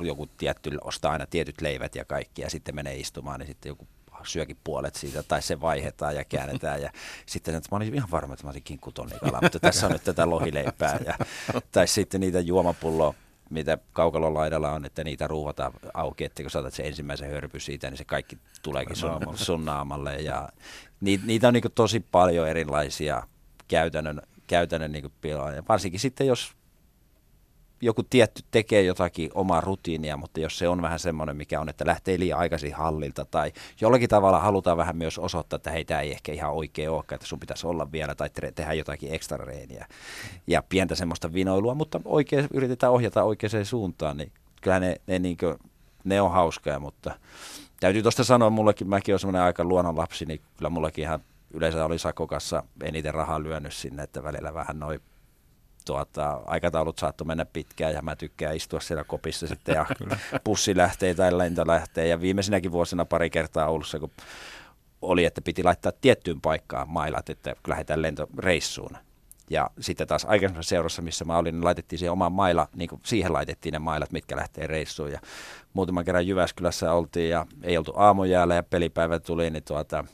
joku tietty, ostaa aina tietyt leivät ja kaikki ja sitten menee istumaan, niin sitten joku syökin puolet siitä, tai se vaihdetaan ja käännetään. Ja sitten että mä olin ihan varma, että mä olisin kinkkutonnikalaa, mutta tässä on nyt tätä lohileipää. Ja, tai sitten niitä juomapulloa, mitä kaukalon laidalla on, että niitä ruuvataan auki, että kun saatat sen ensimmäisen hörpy siitä, niin se kaikki tuleekin sun, sun naamalle. Ja niitä, niitä on niin tosi paljon erilaisia käytännön, käytännön niin piloja. Varsinkin sitten, jos joku tietty tekee jotakin omaa rutiinia, mutta jos se on vähän semmoinen, mikä on, että lähtee liian aikaisin hallilta tai jollakin tavalla halutaan vähän myös osoittaa, että hei, tämä ei ehkä ihan oikein olekaan, että sun pitäisi olla vielä tai tre- tehdä jotakin ekstra reeniä ja pientä semmoista vinoilua, mutta oikein, yritetään ohjata oikeaan suuntaan, niin kyllä ne, ne, niin kuin, ne on hauskoja, mutta täytyy tuosta sanoa, mullekin, mäkin olen semmoinen aika luonnonlapsi, niin kyllä mullakin ihan yleensä oli sakokassa eniten rahaa lyönyt sinne, että välillä vähän noin tuota, aikataulut saattoi mennä pitkään ja mä tykkään istua siellä kopissa sitten ja pussi lähtee tai lento lähtee. Ja viimeisinäkin vuosina pari kertaa Oulussa, kun oli, että piti laittaa tiettyyn paikkaan mailat, että lähdetään lentoreissuun. Ja sitten taas aikaisemmassa seurassa, missä mä olin, niin laitettiin siihen omaan maila, niin kuin siihen laitettiin ne mailat, mitkä lähtee reissuun. Ja muutaman kerran Jyväskylässä oltiin ja ei oltu aamujäällä ja pelipäivä tuli, niin tuota,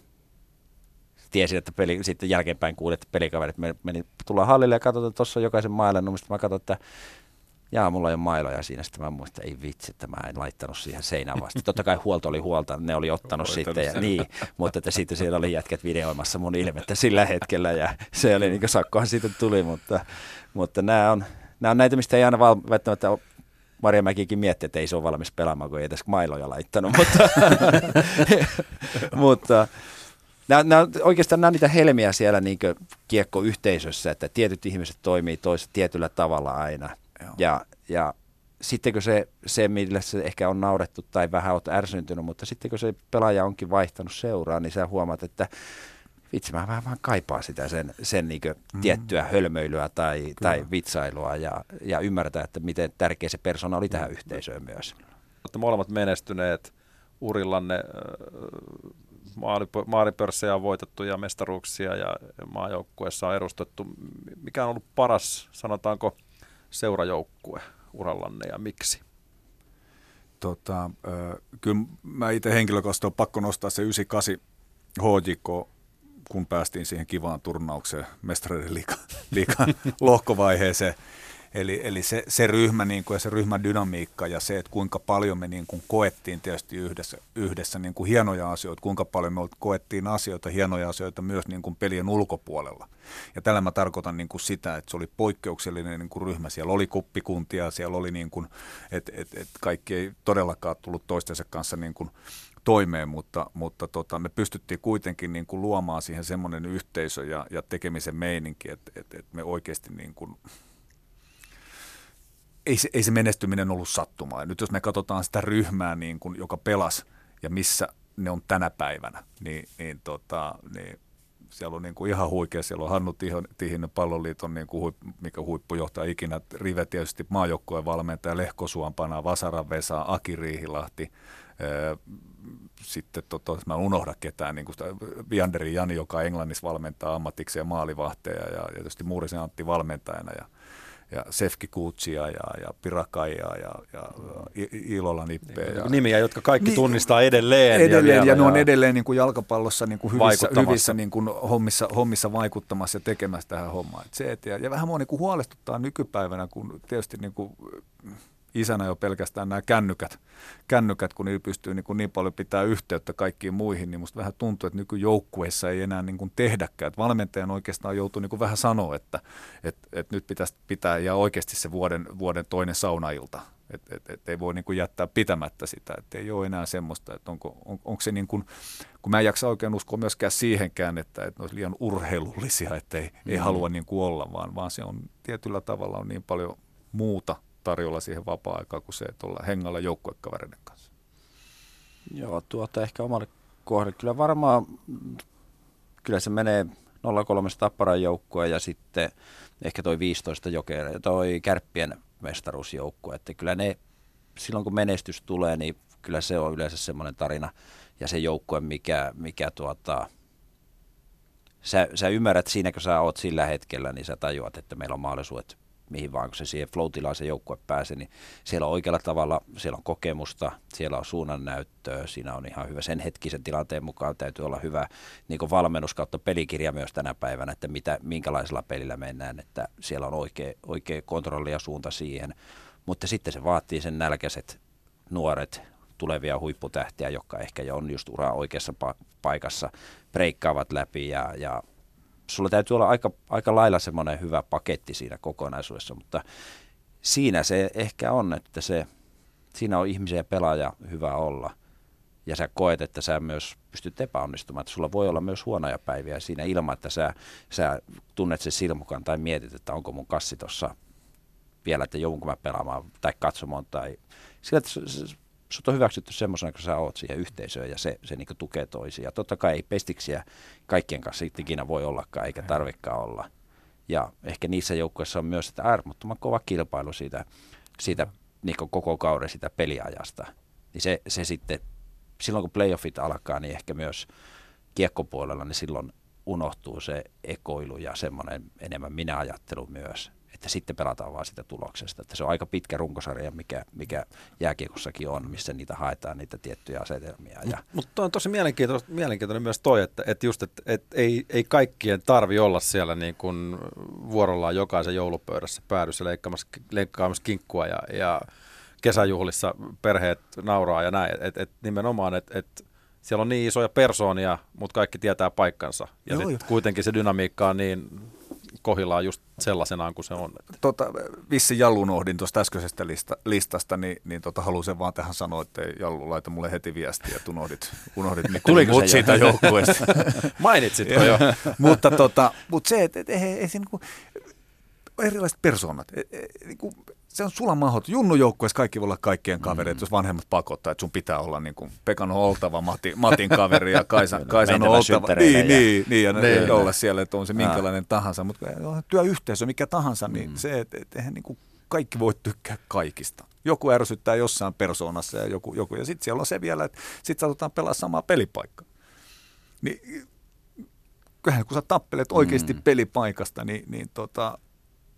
tiesin, että peli, sitten jälkeenpäin kuulin, että pelikaverit meni, meni tullaan hallille ja katsotaan, että tuossa on jokaisen mailan numista. Mä katsoin, että jaa, mulla ei ole mailoja siinä. Sitten mä muistin, että ei vitsi, että mä en laittanut siihen seinään vasta. Totta kai huolto oli huolta, ne oli ottanut sitten. Ja, niin, mutta että sitten siellä oli jätkät videoimassa mun ilmettä sillä hetkellä ja se oli niin kuin sakkohan siitä tuli, mutta, mutta nämä, on, nämä on näitä, mistä ei aina val, välttämättä Maria Mäkikin mietti, että ei se ole valmis pelaamaan, kun ei edes mailoja laittanut, mutta, mutta Nämä, nämä, oikeastaan nämä on niitä helmiä siellä niin kiekkoyhteisössä, että tietyt ihmiset toimii toisessa tietyllä tavalla aina. Ja, ja sitten kun se, se, millä se ehkä on naurettu tai vähän olet ärsyntynyt, mutta sitten kun se pelaaja onkin vaihtanut seuraa, niin sä huomaat, että vitsi, mä vähän, vähän kaipaa sitä sen, sen niin mm. tiettyä hölmöilyä tai, tai vitsailua ja, ja ymmärtää, että miten tärkeä se persona oli tähän yhteisöön myös. Olette molemmat menestyneet urillanne maalipörssejä on voitettu ja mestaruuksia ja maajoukkueessa on edustettu. Mikä on ollut paras, sanotaanko, seurajoukkue urallanne ja miksi? Tota, kyllä mä itse henkilökohtaisesti on pakko nostaa se 98 HJK, kun päästiin siihen kivaan turnaukseen mestareiden liikan, liikan lohkovaiheeseen. Eli, eli se, se ryhmä niin kuin, ja se ryhmän dynamiikka ja se, että kuinka paljon me niin kuin koettiin tietysti yhdessä, yhdessä niin kuin hienoja asioita, kuinka paljon me koettiin asioita, hienoja asioita myös niin kuin pelien ulkopuolella. Ja tällä mä tarkoitan niin kuin sitä, että se oli poikkeuksellinen niin kuin ryhmä. Siellä oli kuppikuntia, siellä oli niin kuin, että et, et kaikki ei todellakaan tullut toistensa kanssa niin kuin toimeen, mutta, mutta tota, me pystyttiin kuitenkin niin kuin luomaan siihen semmoinen yhteisö ja, ja tekemisen meininki, että, että, että me oikeasti niin kuin, ei se, ei se menestyminen ollut sattumaa. Ja nyt jos me katsotaan sitä ryhmää, niin kuin, joka pelas ja missä ne on tänä päivänä, niin, niin, tota, niin siellä on niin kuin ihan huikea. Siellä on Hannu Tihinen palloliiton, niin kuin huip, mikä huippujohtaja ikinä, Rive tietysti maajoukkojen valmentaja, Lehko Suompana, Vasaran Vesa, Aki Riihilahti, sitten tota, mä unohda ketään, niin kuin Vianderi Jani, joka Englannissa valmentaa ammatikseen maalivahteja ja tietysti Muurisen Antti valmentajana ja ja Sefki Kutsia ja, ja Pirakaia ja, ja Ilola Nippeä. Ja, Nimiä, jotka kaikki niin, tunnistaa edelleen. Edelleen, ja, ja ne on edelleen niin kuin jalkapallossa niin kuin hyvissä, hyvissä niin kuin hommissa, hommissa vaikuttamassa ja tekemässä tähän hommaan. Et se, et, ja, ja vähän mua niin kuin huolestuttaa nykypäivänä, kun tietysti niin kuin, isänä jo pelkästään nämä kännykät, kännykät kun niillä pystyy niin, kuin niin paljon pitää yhteyttä kaikkiin muihin, niin musta vähän tuntuu, että nykyjoukkueissa ei enää niin kuin tehdäkään. Että valmentajan oikeastaan joutuu niin kuin vähän sanoa, että, että, että nyt pitäisi pitää ja oikeasti se vuoden, vuoden toinen saunailta. Että et, et ei voi niin kuin jättää pitämättä sitä, että ei ole enää semmoista, että onko, on, onko se niin kuin, kun mä en jaksa oikein uskoa myöskään siihenkään, että, että ne olisi liian urheilullisia, että ei, mm. ei halua niin kuin olla, vaan, vaan se on tietyllä tavalla on niin paljon muuta tarjolla siihen vapaa-aikaan kuin se, että olla hengalla joukkuekavereiden kanssa. Joo, tuota ehkä omalle kohdalle. Kyllä varmaan, kyllä se menee 03 Tapparan joukkue ja sitten ehkä toi 15 jokera ja toi Kärppien mestaruusjoukkue. Että kyllä ne, silloin kun menestys tulee, niin kyllä se on yleensä semmoinen tarina ja se joukkue, mikä, mikä tuota, sä, sä ymmärrät siinä, kun sä oot sillä hetkellä, niin sä tajuat, että meillä on mahdollisuudet mihin vaan, kun se siihen flow se joukkue pääsee, niin siellä on oikealla tavalla, siellä on kokemusta, siellä on suunnannäyttöä, siinä on ihan hyvä. Sen hetkisen tilanteen mukaan, täytyy olla hyvä niin valmennus kautta pelikirja myös tänä päivänä, että mitä, minkälaisella pelillä mennään, että siellä on oikea, oikea kontrolli ja suunta siihen, mutta sitten se vaatii sen nälkäiset nuoret tulevia huipputähtiä, jotka ehkä jo on just uraa oikeassa pa- paikassa, breikkaavat läpi ja, ja sulla täytyy olla aika, aika lailla semmoinen hyvä paketti siinä kokonaisuudessa, mutta siinä se ehkä on, että se, siinä on ihmisiä ja pelaaja hyvä olla. Ja sä koet, että sä myös pystyt epäonnistumaan, että sulla voi olla myös huonoja päiviä siinä ilman, että sä, sä tunnet sen silmukan tai mietit, että onko mun kassi tuossa vielä, että joudunko mä pelaamaan tai katsomaan tai sillä, että sut on hyväksytty semmoisena, kun sä oot siihen yhteisöön ja se, se niin tukee toisia. Totta kai ei pestiksiä kaikkien kanssa ikinä voi ollakaan eikä tarvikaan olla. Ja ehkä niissä joukkueissa on myös sitä äärettömän kova kilpailu siitä, siitä niin koko kauden sitä peliajasta. Niin se, se sitten, silloin kun playoffit alkaa, niin ehkä myös kiekkopuolella, niin silloin unohtuu se ekoilu ja semmoinen enemmän minä-ajattelu myös että sitten pelataan vaan sitä tuloksesta. Että se on aika pitkä runkosarja, mikä, mikä jääkiekossakin on, missä niitä haetaan, niitä tiettyjä asetelmia. Ja... Mutta mut on tosi mielenkiintoinen, mielenkiintoinen myös toi, että, että just, että, että ei, ei kaikkien tarvi olla siellä niin kuin vuorollaan jokaisen joulupöydässä päädyssä leikkaamassa, leikkaamassa kinkkua ja, ja kesäjuhlissa perheet nauraa ja näin. Että et nimenomaan, että et, siellä on niin isoja persoonia, mutta kaikki tietää paikkansa. Ja sitten kuitenkin se dynamiikka on niin kohillaan just sellaisenaan kuin se on. Tota, vissi Jallu unohdin tuosta äskeisestä lista, listasta, niin, niin tota, halusin vaan tähän sanoa, että Jallu laita mulle heti viestiä, että unohdit, unohdit Mikko muut siitä joukkueesta. Mainitsitko jo? mutta, tota, mutta se, että et, ei, ei, niin erilaiset persoonat. Et, et, niin kuin, se on sulla mahdoton. Junnu joukkueessa kaikki voi olla kaikkien kavereita, mm. jos vanhemmat pakottaa, että sun pitää olla niin kuin Pekan on oltava Mati, Matin kaveri ja Kaisan, Kaisan on oltava. Niin, ja, niin, niin, ja niin, olla siellä, että on se minkälainen tahansa. Mutta työyhteisö, mikä tahansa, niin mm. se, että, että eihän niin kuin kaikki voi tykkää kaikista. Joku ärsyttää jossain persoonassa ja joku, joku ja sitten siellä on se vielä, että sitten saatetaan pelaa samaa pelipaikkaa. Niin kyllähän kun sä tappelet oikeasti mm. pelipaikasta, niin, niin tota,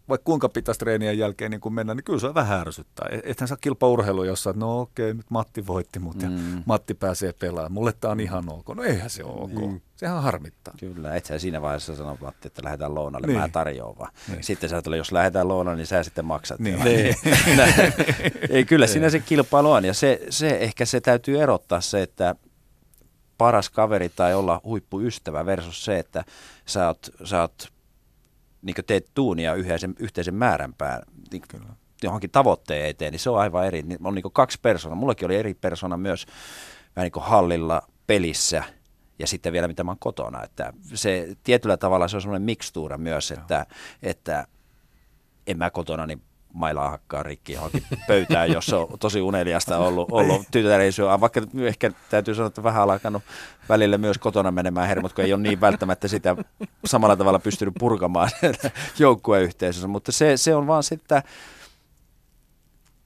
vaikka kuinka pitäisi treenien jälkeen niin kun mennä, niin kyllä se vähän ärsyttää. Et- Ethän saa kilpaurheilu, jossa, että no okei, nyt Matti voitti mut ja Mm. Matti pääsee pelaamaan. Mulle tämä on ihan ok. No eihän se ole ok. Mm. Sehän harmittaa. Kyllä, et sä siinä vaiheessa sano Matti, että lähdetään lounalle, Niin. mä tarjoan vaan. Niin. Sitten sä tulee, jos lähdetään lounalle, niin sä sitten maksat. Niin. Näin. Ei, kyllä siinä se kilpailu on ja se, se ehkä se täytyy erottaa se, että paras kaveri tai olla huippuystävä versus se, että sä oot, sä oot niin teet tuunia yhteisen, yhteisen määränpään niin johonkin tavoitteen eteen, niin se on aivan eri. Niin On niin kaksi persoonaa. Mullakin oli eri persona myös vähän niin kuin hallilla pelissä ja sitten vielä mitä mä oon kotona. Että se tietyllä tavalla se on semmoinen mikstuura myös, että, että en mä kotona niin mailaa hakkaa rikki johonkin pöytään, jos on tosi uneliasta ollut, ollut tytäri syö. Vaikka ehkä täytyy sanoa, että vähän alkanut välillä myös kotona menemään hermot, kun ei ole niin välttämättä sitä samalla tavalla pystynyt purkamaan joukkueyhteisössä. Mutta se, se on vaan sitten,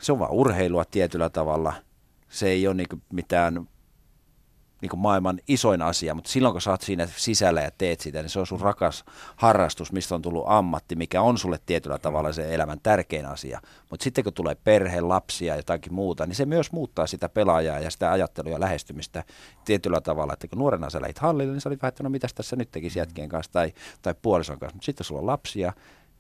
se on vaan urheilua tietyllä tavalla. Se ei ole niinku mitään niin kuin maailman isoin asia, mutta silloin kun sä oot siinä sisällä ja teet sitä, niin se on sun rakas harrastus, mistä on tullut ammatti, mikä on sulle tietyllä tavalla se elämän tärkein asia. Mutta sitten kun tulee perhe, lapsia ja jotakin muuta, niin se myös muuttaa sitä pelaajaa ja sitä ajattelua ja lähestymistä tietyllä tavalla, että kun nuorena sä lähit hallille, niin sä olit vähän, että no mitäs tässä nyt tekisi jätkien kanssa tai, tai puolison kanssa, mutta sitten sulla on lapsia,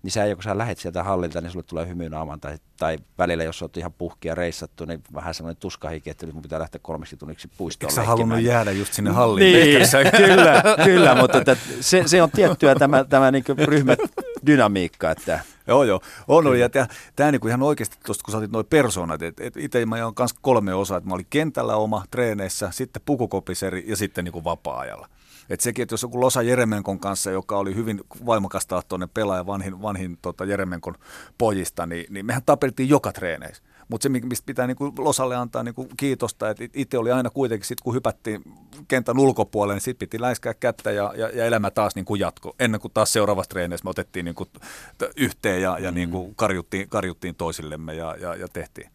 niin sä, kun sä lähet sieltä hallilta, niin sulle tulee hymy naamaan, tai, tai välillä, jos oot ihan puhkia reissattu, niin vähän semmoinen tuskahiki, että nyt mun pitää lähteä kolmeksi tunniksi puistoon Eikö sä halunnut jäädä just sinne halliin? Niin, kyllä, kyllä, mutta että se, se on tiettyä tämä, tämä niin ryhmädynamiikka, että Joo, joo. On ollut. Ja tämä niinku ihan oikeasti tuosta, kun sä otit nuo persoonat, että et itse mä oon kanssa kolme osaa, että mä olin kentällä oma treeneissä, sitten pukukopiseri ja sitten niinku vapaa-ajalla. Et sekin, että jos joku Losa Jeremenkon kanssa, joka oli hyvin voimakastahtoinen pelaaja vanhin, vanhin tota Jeremenkon pojista, niin, niin mehän tapeltiin joka treeneissä. Mutta se, mistä pitää niinku Losalle antaa niinku kiitosta, että itse oli aina kuitenkin, sit kun hypättiin kentän ulkopuolelle, niin sitten piti läiskää kättä ja, ja, ja elämä taas niinku jatko. Ennen kuin taas seuraavassa treeneissä me otettiin niinku yhteen ja, ja niinku karjuttiin, karjuttiin toisillemme ja, ja, ja tehtiin.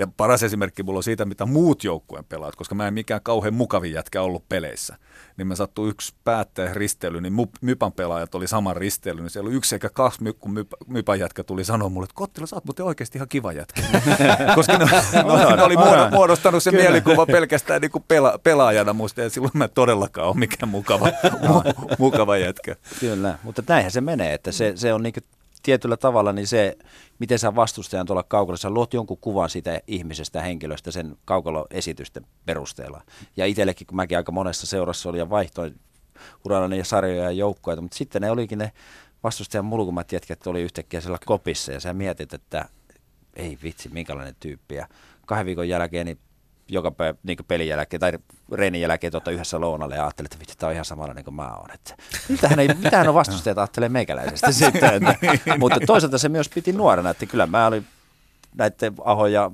Ja paras esimerkki mulla on siitä, mitä muut joukkueen pelaat, koska mä en mikään kauhean mukavin jätkä ollut peleissä. Niin me sattui yksi päättäjä risteily, niin Mypan pelaajat oli saman risteily, niin siellä oli yksi eikä kaksi, kun Myp- Mypan jätkä tuli sanoa mulle, että Kottila, sä oot muuten oikeasti ihan kiva jätkä. koska ne, ne, ne oli muodo- muodostanut se mielikuva pelkästään niin kuin pela- pelaajana musta, ja silloin mä todellakaan ole mikään mukava, mu- mukava jätkä. Kyllä, mutta näinhän se menee, että se, se on niin tietyllä tavalla niin se, miten sä vastustajan tuolla kaukalossa, sä luot jonkun kuvan siitä ihmisestä, henkilöstä sen kaukaloesitysten perusteella. Ja itsellekin, kun mäkin aika monessa seurassa olin ja vaihtoin urallani ja sarjoja ja joukkoja, mutta sitten ne olikin ne vastustajan mulkumat jätkät oli yhtäkkiä siellä kopissa ja sä mietit, että ei vitsi, minkälainen tyyppi. Ja kahden viikon jälkeen niin joka päivä niin pelin jälkeen tai reenin jälkeen tuota yhdessä lounalle ja ajattelin, että vitsi, tämä on ihan samalla niin kuin mä oon. Että mitähän, ei, mitähän on vastustajat ajattelee meikäläisestä sitten. Että, mutta toisaalta se myös piti nuorena, että kyllä mä olin näiden Aho ja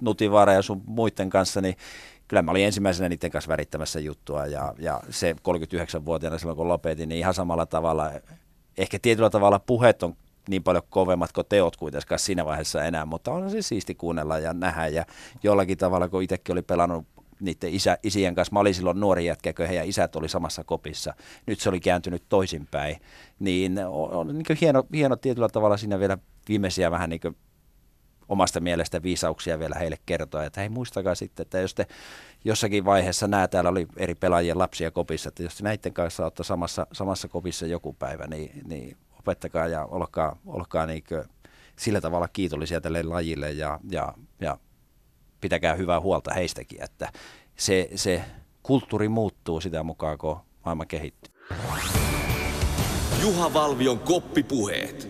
Nutivaara ja sun muiden kanssa, niin kyllä mä olin ensimmäisenä niiden kanssa värittämässä juttua ja, ja se 39-vuotiaana silloin kun lopetin, niin ihan samalla tavalla, ehkä tietyllä tavalla puheet on niin paljon kovemmat kuin teot kuitenkaan siinä vaiheessa enää, mutta on se siisti kuunnella ja nähdä. Ja jollakin tavalla, kun itsekin oli pelannut niiden isä, isien kanssa, mä olin silloin nuori jätkä, kun heidän isät oli samassa kopissa, nyt se oli kääntynyt toisinpäin, niin on, on niin hieno, hieno tietyllä tavalla siinä vielä viimeisiä vähän niin omasta mielestä viisauksia vielä heille kertoa, että hei muistakaa sitten, että jos te jossakin vaiheessa nämä täällä oli eri pelaajien lapsia kopissa, että jos te näiden kanssa olette samassa, samassa kopissa joku päivä, niin, niin opettakaa ja olkaa, olkaa niin sillä tavalla kiitollisia tälle lajille ja, ja, ja pitäkää hyvää huolta heistäkin, että se, se kulttuuri muuttuu sitä mukaan, kun maailma kehittyy. Juha Valvion koppipuheet.